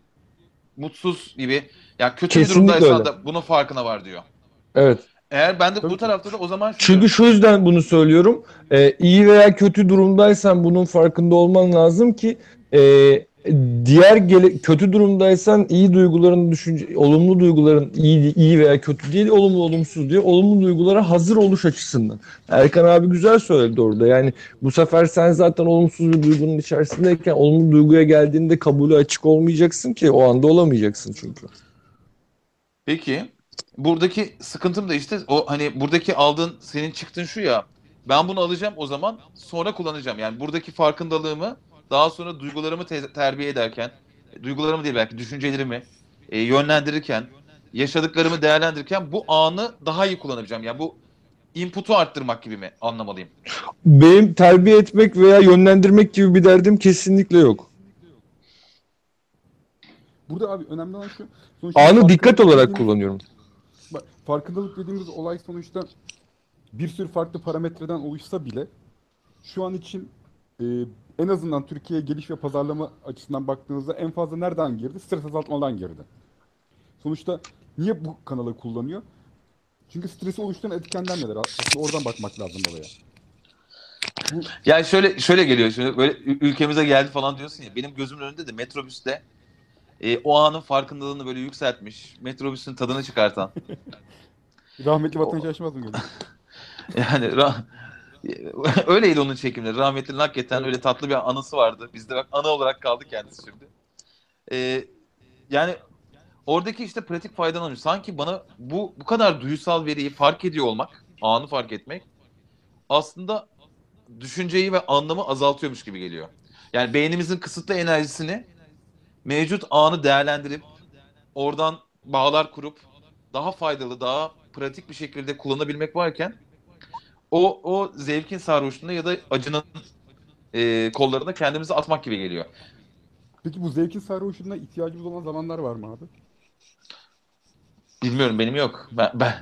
mutsuz gibi. Ya kötü bir Kesinlikle durumdaysan öyle. da bunun farkına var diyor. Evet. Eğer ben de Tabii bu tarafta da o zaman şunu Çünkü şu yüzden bunu söylüyorum. Ee, iyi veya kötü durumdaysan bunun farkında olman lazım ki e, diğer gele- kötü durumdaysan iyi duyguların düşünce olumlu duyguların iyi iyi veya kötü değil olumlu olumsuz diye olumlu duygulara hazır oluş açısından. Erkan abi güzel söyledi orada. Yani bu sefer sen zaten olumsuz bir duygunun içerisindeyken olumlu duyguya geldiğinde kabulü açık olmayacaksın ki o anda olamayacaksın çünkü. Peki buradaki sıkıntım da işte o hani buradaki aldığın senin çıktın şu ya ben bunu alacağım o zaman sonra kullanacağım. Yani buradaki farkındalığımı daha sonra duygularımı te- terbiye ederken duygularımı değil belki düşüncelerimi e, yönlendirirken yaşadıklarımı değerlendirirken bu anı daha iyi kullanabileceğim. Yani bu input'u arttırmak gibi mi anlamalıyım? Benim terbiye etmek veya yönlendirmek gibi bir derdim kesinlikle yok. Burada abi önemli olan şu. sonuçta Anı dikkat olarak kullanıyorum. Bak, farkındalık dediğimiz olay sonuçta bir sürü farklı parametreden oluşsa bile şu an için e, en azından Türkiye geliş ve pazarlama açısından baktığınızda en fazla nereden girdi? Stres azaltmadan girdi. Sonuçta niye bu kanalı kullanıyor? Çünkü stresi oluşturan etkenler neler? Aslında oradan bakmak lazım olaya. Bu Yani şöyle şöyle geliyor şimdi böyle ülkemize geldi falan diyorsun ya benim gözümün önünde de metrobüste e, o anın farkındalığını böyle yükseltmiş metrobüsün tadını çıkartan rahmetli vatandaş açmaz mı? Yani ra- öyleydi onun çekimleri. Rahmetli'nin hakikaten öyle tatlı bir anısı vardı. Bizde bak anı olarak kaldı kendisi şimdi. Ee, yani oradaki işte pratik faydalanıyor. Sanki bana bu bu kadar duysal veriyi fark ediyor olmak, anı fark etmek aslında düşünceyi ve anlamı azaltıyormuş gibi geliyor. Yani beynimizin kısıtlı enerjisini mevcut anı değerlendirip oradan bağlar kurup daha faydalı, daha pratik bir şekilde kullanabilmek varken o o zevkin sarhoşluğunda ya da acının e, kollarına kendimizi atmak gibi geliyor. Peki bu zevkin sarhoşluğuna ihtiyacımız olan zamanlar var mı abi? Bilmiyorum benim yok. Ben ben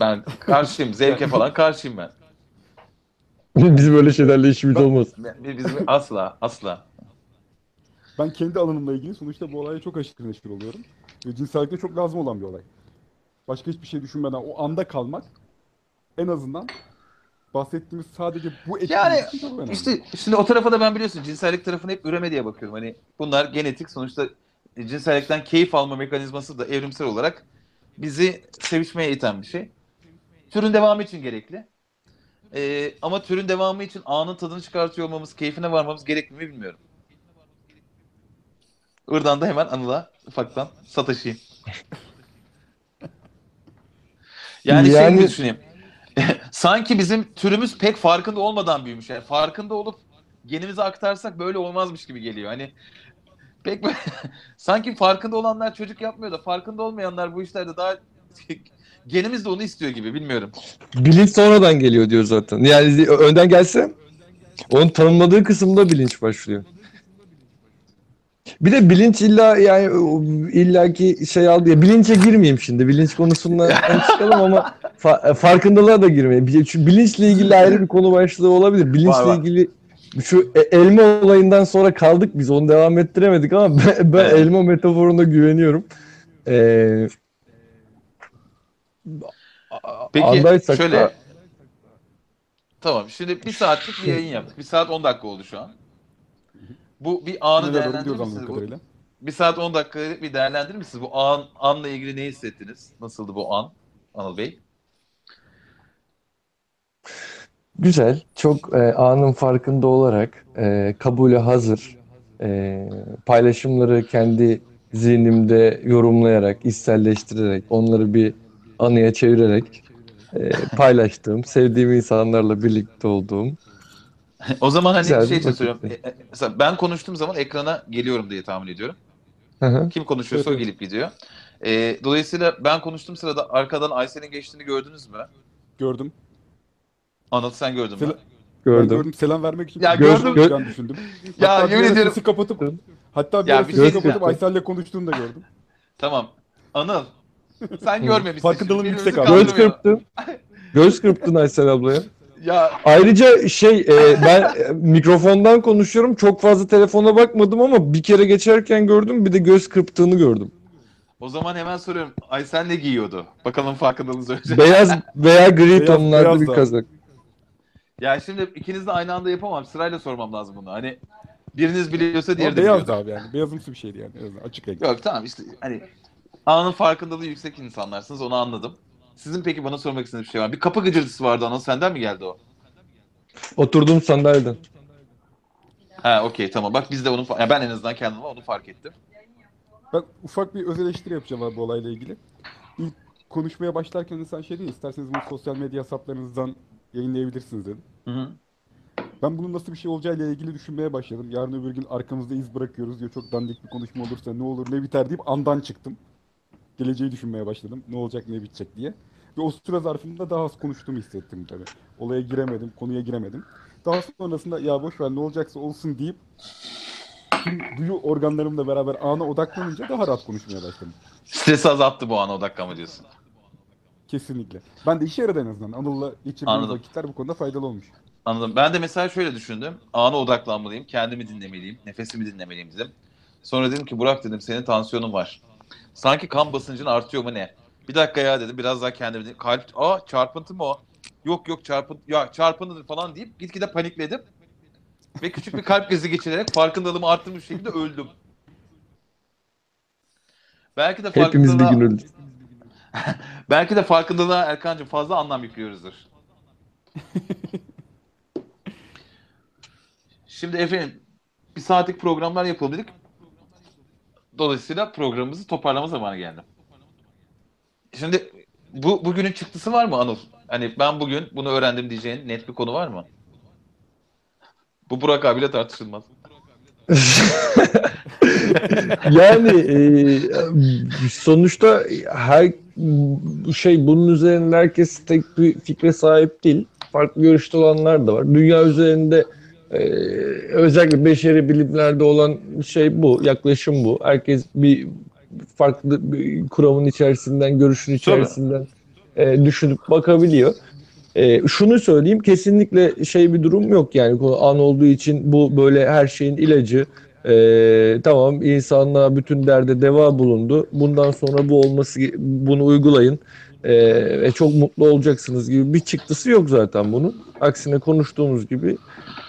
ben karşıyım. Zevke falan karşıyım ben. Biz böyle şeylerle işimiz olmaz. Biz asla asla. Ben kendi alanımla ilgili sonuçta bu olaya çok aşırı neşir oluyorum. Ve cinsellikte çok lazım olan bir olay. Başka hiçbir şey düşünmeden o anda kalmak en azından bahsettiğimiz sadece bu etki Yani. İşte şimdi o tarafa da ben biliyorsun cinsellik tarafını hep üreme diye bakıyorum. Hani bunlar genetik sonuçta cinsellikten keyif alma mekanizması da evrimsel olarak bizi sevişmeye iten bir şey. Türün devamı için gerekli. Ee, ama türün devamı için anın tadını çıkartıyor olmamız, keyfine varmamız gerekli mi bilmiyorum. Oradan da hemen Anıl'a ufaktan sataşayım. Yani, şey Yani- gibi düşüneyim. Sanki bizim türümüz pek farkında olmadan büyümüş. Yani farkında olup genimize aktarsak böyle olmazmış gibi geliyor. Hani pek sanki farkında olanlar çocuk yapmıyor da farkında olmayanlar bu işlerde daha genimiz de onu istiyor gibi bilmiyorum. Bilinç sonradan geliyor diyor zaten. Yani önden gelse onun tanımladığı kısımda bilinç başlıyor. Bir de bilinç illa yani illaki şey aldı ya bilinçe girmeyeyim şimdi. Bilinç konusundan çıkalım ama fa- farkındalığa da girmeyeyim. Çünkü bilinçle ilgili ayrı bir konu başlığı olabilir. Bilinçle Var, ilgili Şu e- elma olayından sonra kaldık biz onu devam ettiremedik ama ben, ben Evet. elma metaforuna güveniyorum. Ee, Peki andaysak şöyle. da- Tamam şimdi bir saatlik bir yayın yaptık. Bir saat 10 dakika oldu şu an. Bu bir anı doğru değerlendirir misiniz? Bu, bir saat 10 dakika bir değerlendirir misiniz? Bu an, anla ilgili ne hissettiniz? Nasıldı bu an Anıl Bey? Güzel, çok e, anın farkında olarak e, kabule hazır, e, paylaşımları kendi zihnimde yorumlayarak, içselleştirerek, onları bir anıya çevirerek e, paylaştığım, sevdiğim insanlarla birlikte olduğum. o zaman hani Güzel şey için söylüyorum. vakitti. E, e, Mesela ben konuştuğum zaman ekrana geliyorum diye tahmin ediyorum. Hı hı. Kim konuşuyorsa Evet, o gelip gidiyor. E, dolayısıyla ben konuştuğum sırada arkadan Aysel'in geçtiğini gördünüz mü? Gördüm. Anıl sen gördün mü? Sel- Ben Gördüm. gördüm. Selam vermek için. Ya gördüm. gördüm. konuşacağını düşündüm. Ya yemin ediyorum. Sesi kapatıp hatta bir bir sesi şey kapatıp. Aysel'le konuştuğunu da gördüm. Tamam. Anıl sen görmemişsin. Farkındalığım yüksek abi. Göz kırptın. Göz kırptın Aysel ablaya. Ya Ayrıca şey e, ben e, mikrofondan konuşuyorum. Çok fazla telefona bakmadım ama bir kere geçerken gördüm. Bir de göz kırptığını gördüm. o zaman hemen soruyorum. Aysel ne giyiyordu? Bakalım farkındalığınız önce. Beyaz veya gri Beyaz- tonlarda beyaz bir da. kazak. Ya şimdi ikiniz de aynı anda yapamam. Sırayla sormam lazım bunu. Hani biriniz biliyorsa diğeri de beyazdı biliyor. abi yani. Beyazımsı bir şeydi yani. En azından açık renk. Yok tamam işte hani anın farkındalığı yüksek insanlarsınız onu anladım. Sizin peki bana sormak istediğiniz bir şey var. Bir kapı gıcırtısı vardı Anıl senden mi geldi o? Oturduğum sandalyeden. Ha okey tamam bak biz de onu fa- ya ben en azından kendime onu fark ettim. Ben ufak bir öz eleştiri yapacağım abi bu olayla ilgili. İlk konuşmaya başlarken insan şey değil, isterseniz bunu sosyal medya hesaplarınızdan yayınlayabilirsiniz dedim. Hı hı. Ben bunun nasıl bir şey olacağıyla ilgili düşünmeye başladım. Yarın öbür gün arkamızda iz bırakıyoruz diyor. Çok dandik bir konuşma olursa ne olur ne biter deyip andan çıktım. Geleceği düşünmeye başladım. Ne olacak ne bitecek diye. Ve o süre zarfında daha az konuştuğumu hissettim tabii. Olaya giremedim, konuya giremedim. Daha sonrasında ya boş ver ne olacaksa olsun deyip tüm duyu organlarımla beraber ana odaklanınca daha rahat konuşmaya başladım. Stresi azalttı bu ana odaklanma diyorsun. Kesinlikle. Ben de işe yaradı en azından. Anıl'la geçirdiğim vakitler bu konuda faydalı olmuş. Anladım. Ben de mesela şöyle düşündüm. Ana odaklanmalıyım. Kendimi dinlemeliyim. Nefesimi dinlemeliyim dedim. Sonra dedim ki Burak dedim senin tansiyonun var. Sanki kan basıncın artıyor mu ne? Bir dakika ya dedim. Biraz daha kendimi Kalp, aa çarpıntı mı o? Yok yok çarpıntı, ya çarpıntıdır falan deyip gitgide panikledim. Ve küçük bir kalp krizi geçirerek farkındalığımı arttırmış şekilde öldüm. Belki de Hepimiz bir gün farkındalığa, öldük. belki de farkındalığa Erkan'cığım fazla anlam yüklüyoruzdur. Şimdi efendim bir saatlik programlar yapalım dedik. Dolayısıyla programımızı toparlama zamanı geldi. Şimdi bu bugünün çıktısı var mı Anıl? Hani ben bugün bunu öğrendim diyeceğin net bir konu var mı? Bu Burak abiyle tartışılmaz. Yani e, sonuçta her şey bunun üzerinde herkes tek bir fikre sahip değil. Farklı görüşte olanlar da var. Dünya üzerinde e, özellikle beşeri bilimlerde olan şey bu, yaklaşım bu. Herkes bir farklı bir kuramın içerisinden, görüşün içerisinden e, düşünüp bakabiliyor. E, şunu söyleyeyim, kesinlikle şey bir durum yok yani an olduğu için bu böyle her şeyin ilacı. Ee, tamam insanlığa bütün derde deva bulundu. Bundan sonra bu olması bunu uygulayın ve çok mutlu olacaksınız gibi bir çıktısı yok zaten bunun. Aksine konuştuğumuz gibi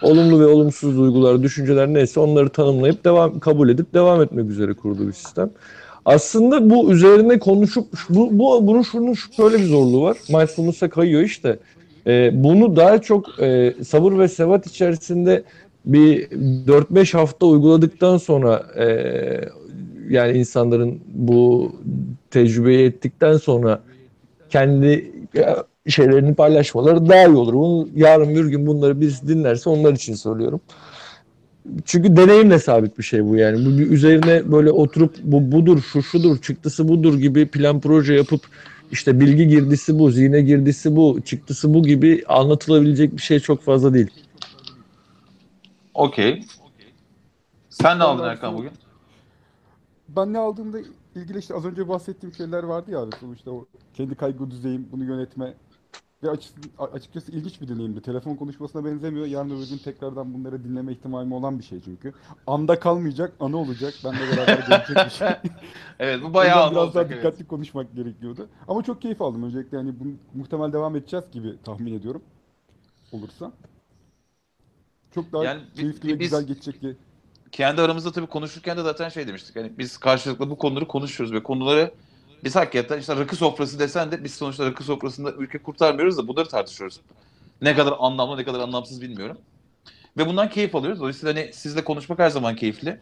olumlu ve olumsuz duygular, düşünceler neyse onları tanımlayıp devam kabul edip devam etmek üzere kurduğu bir sistem. Aslında bu üzerine konuşup bu, bu bunun şunun şöyle bir zorluğu var. Mindfulness'a kayıyor işte. Ee, bunu daha çok e, sabır ve sevat içerisinde bir 4-5 hafta uyguladıktan sonra e, yani insanların bu tecrübeyi ettikten sonra kendi e, şeylerini paylaşmaları daha iyi olur. Bunu, yarın bir gün bunları birisi dinlerse onlar için söylüyorum. Çünkü deneyimle sabit bir şey bu yani. Bu bir üzerine böyle oturup bu budur, şu şudur, çıktısı budur gibi plan proje yapıp işte bilgi girdisi bu, zihne girdisi bu, çıktısı bu gibi anlatılabilecek bir şey çok fazla değil. Okey. Sen ne aldın Erkan bugün? Ben ne aldığımda ilgili işte az önce bahsettiğim şeyler vardı ya abi. Sonuçta o kendi kaygı düzeyim, bunu yönetme Ve açık, açıkçası ilginç bir deneyimdi. Telefon konuşmasına benzemiyor. Yarın öbür gün tekrardan bunları dinleme ihtimalim olan bir şey çünkü. Anda kalmayacak, anı olacak. Benle beraber gelecek bir şey. Evet bu bayağı anı biraz daha olacak. evet. dikkatli konuşmak gerekiyordu. Ama çok keyif aldım. Öncelikle yani bu muhtemel devam edeceğiz gibi tahmin ediyorum. Olursa. Çok daha Yani keyifli bi- ve biz- güzel geçecek diye. kendi aramızda tabii konuşurken de zaten şey demiştik. Hani biz karşılıklı bu konuları konuşuyoruz ve konuları biz hakikaten işte rakı sofrası desen de biz sonuçta rakı sofrasında ülke kurtarmıyoruz da bunları tartışıyoruz. Ne kadar anlamlı ne kadar anlamsız bilmiyorum. Ve bundan keyif alıyoruz. Dolayısıyla hani sizle konuşmak her zaman keyifli.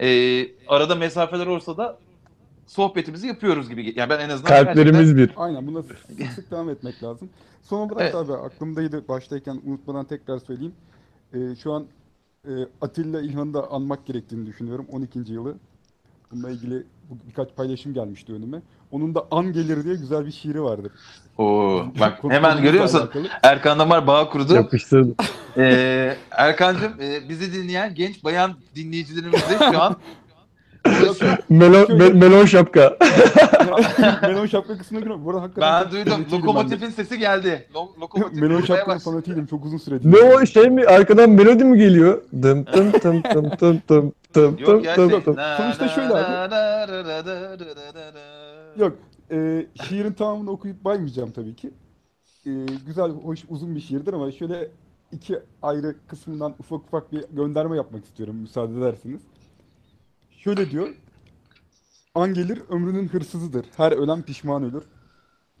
Ee, arada mesafeler olsa da sohbetimizi yapıyoruz gibi. Yani ben en azından Kalplerimiz bir. Aynen buna sık sık, devam etmek lazım. Son olarak Evet. abi aklımdaydı baştayken unutmadan tekrar söyleyeyim. Ee, şu an e, Atilla İlhan'ı da anmak gerektiğini düşünüyorum. 12. yılı. Bununla ilgili birkaç paylaşım gelmişti önüme. Onun da An Gelir diye güzel bir şiiri vardır. Oo, bak hemen görüyor musun? alakalı. Erkan Damar bağ kurdu. Yapıştır. Ee, Erkan'cığım e, bizi dinleyen genç bayan dinleyicilerimize şu an Melon, me- melon şapka. Melon şapka kısmına giriyorum. Bu arada hakikaten ben duydum. Lokomotifin sesi geldi. Lo- lokomotif Melon vurmaya şapkanın fanatiydim çok uzun süredir. ne o şey mi? Arkadan melodi mi geliyor? Dım tım tım tım tım tım tım tım Yok ya tım şey. tım. Sonuçta şöyle abi. Yok. e, şiirin tamamını okuyup baymayacağım tabii ki. E, güzel, hoş, uzun bir şiirdir ama şöyle iki ayrı kısmından ufak ufak bir gönderme yapmak istiyorum müsaade ederseniz. Şöyle diyor. An gelir ömrünün hırsızıdır. Her ölen pişman ölür.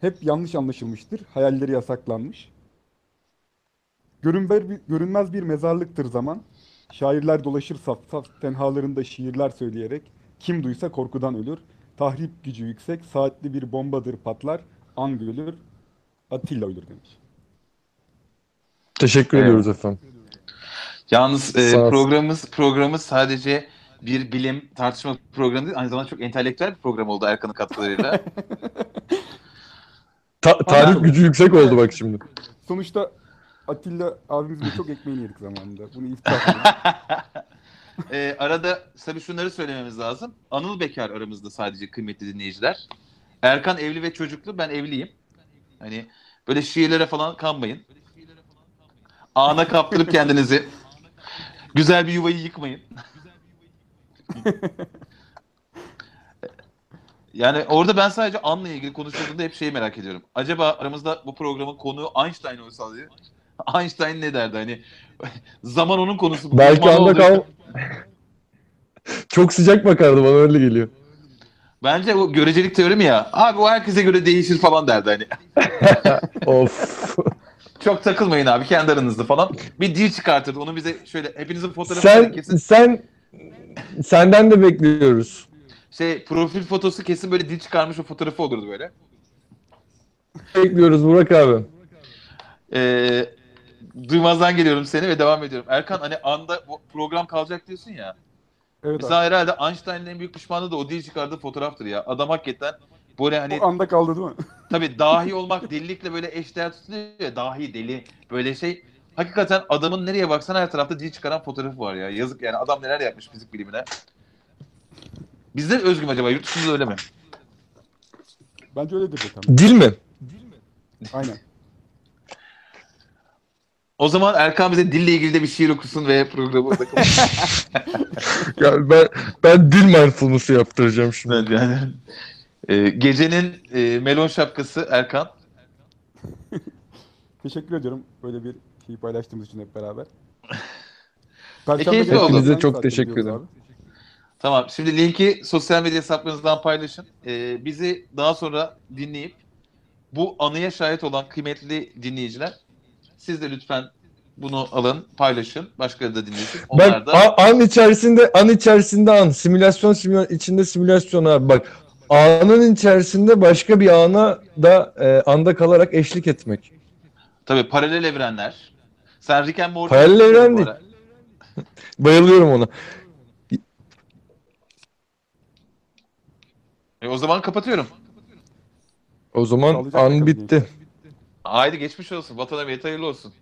Hep yanlış anlaşılmıştır. Hayalleri yasaklanmış. Görünmez bir, görünmez bir mezarlıktır zaman. Şairler dolaşır saf saf tenhalarında şiirler söyleyerek. Kim duysa korkudan ölür. Tahrip gücü yüksek, saatli bir bombadır patlar. An ölür, Atilla ölür demiş. Teşekkür Evet. ediyoruz efendim. Yalnız e, programımız programımız sadece bir bilim tartışma programı değil, aynı zamanda çok entelektüel bir program oldu Erkan'ın katkılarıyla. Ta- tarih gücü yüksek oldu bak şimdi. Sonuçta Atilla abimizin çok ekmeğini yedik zamanında. Bunu itiraf edelim. e, arada tabii şunları söylememiz lazım. Anıl Bekar aramızda sadece kıymetli dinleyiciler. Erkan evli ve çocuklu, ben evliyim. Hani böyle şiirlere falan kanmayın. Ana kaptırıp kendinizi. Güzel bir yuvayı yıkmayın. Yani orada ben sadece An'la ilgili konuşulduğunda hep şeyi merak ediyorum. Acaba aramızda bu programın konuğu Einstein olsa diye. Einstein ne derdi hani? Zaman onun konusu. bu Belki anda kal... Çok sıcak bakardı bana öyle geliyor. Bence bu görecelik teori mi ya? Abi o herkese göre değişir falan derdi hani. Of. Çok takılmayın abi kendi aranızda falan. Bir dil çıkartırdı. Onu bize şöyle hepinizin fotoğrafını sen kesin sen senden de bekliyoruz. şey profil fotosu kesin böyle dil çıkarmış o fotoğrafı olurdu böyle. Bekliyoruz Burak abi. Ee, duymazdan geliyorum seni ve devam ediyorum. Erkan hani anda bu program kalacak diyorsun ya. Evet Mesela abi. herhalde Einstein'ın en büyük pişmanlığı da o dil çıkardığı fotoğraftır ya. Adam hakikaten böyle hani O anda kaldı değil mi? tabii dahi olmak delilikle böyle eşdeğer tutuluyor ya. Dahi deli böyle şey. Hakikaten adamın nereye baksan her tarafta dil çıkaran fotoğrafı var ya. Yazık yani adam neler yapmış fizik bilimine. Bizde özgü mü acaba? Yurt dışında da öyle mi? Bence öyledir de tam. Dil mi? Aynen. O zaman Erkan bize dille ilgili de bir şiir okusun ve programı da Ya ben ben dil mindfulness'ı yaptıracağım şimdi. Evet, yani. Ee, gecenin e, melon şapkası Erkan. Teşekkür ediyorum böyle bir şeyi paylaştığımız için hep beraber. keyifli günü oldu. Hepinize çok teşekkür ederim. Tamam. Şimdi linki sosyal medya hesaplarınızdan paylaşın. Ee, bizi daha sonra dinleyip bu anıya şahit olan kıymetli dinleyiciler siz de lütfen bunu alın, paylaşın. Başkaları da dinlesin. Ben Onlar da a- an içerisinde an içerisinde an simülasyon simüla- içinde simülasyon abi bak anın içerisinde başka bir ana da e, anda kalarak eşlik etmek. tabii paralel evrenler. Sen Rick and Morty Paralel evren bu değil. ara. Bayılıyorum ona. E, o zaman kapatıyorum. O zaman an bitti. Haydi geçmiş olsun. Vatana millete hayırlı olsun.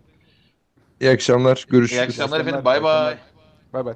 İyi akşamlar. Görüşürüz. İyi akşamlar efendim. Bay bay. Bay bay.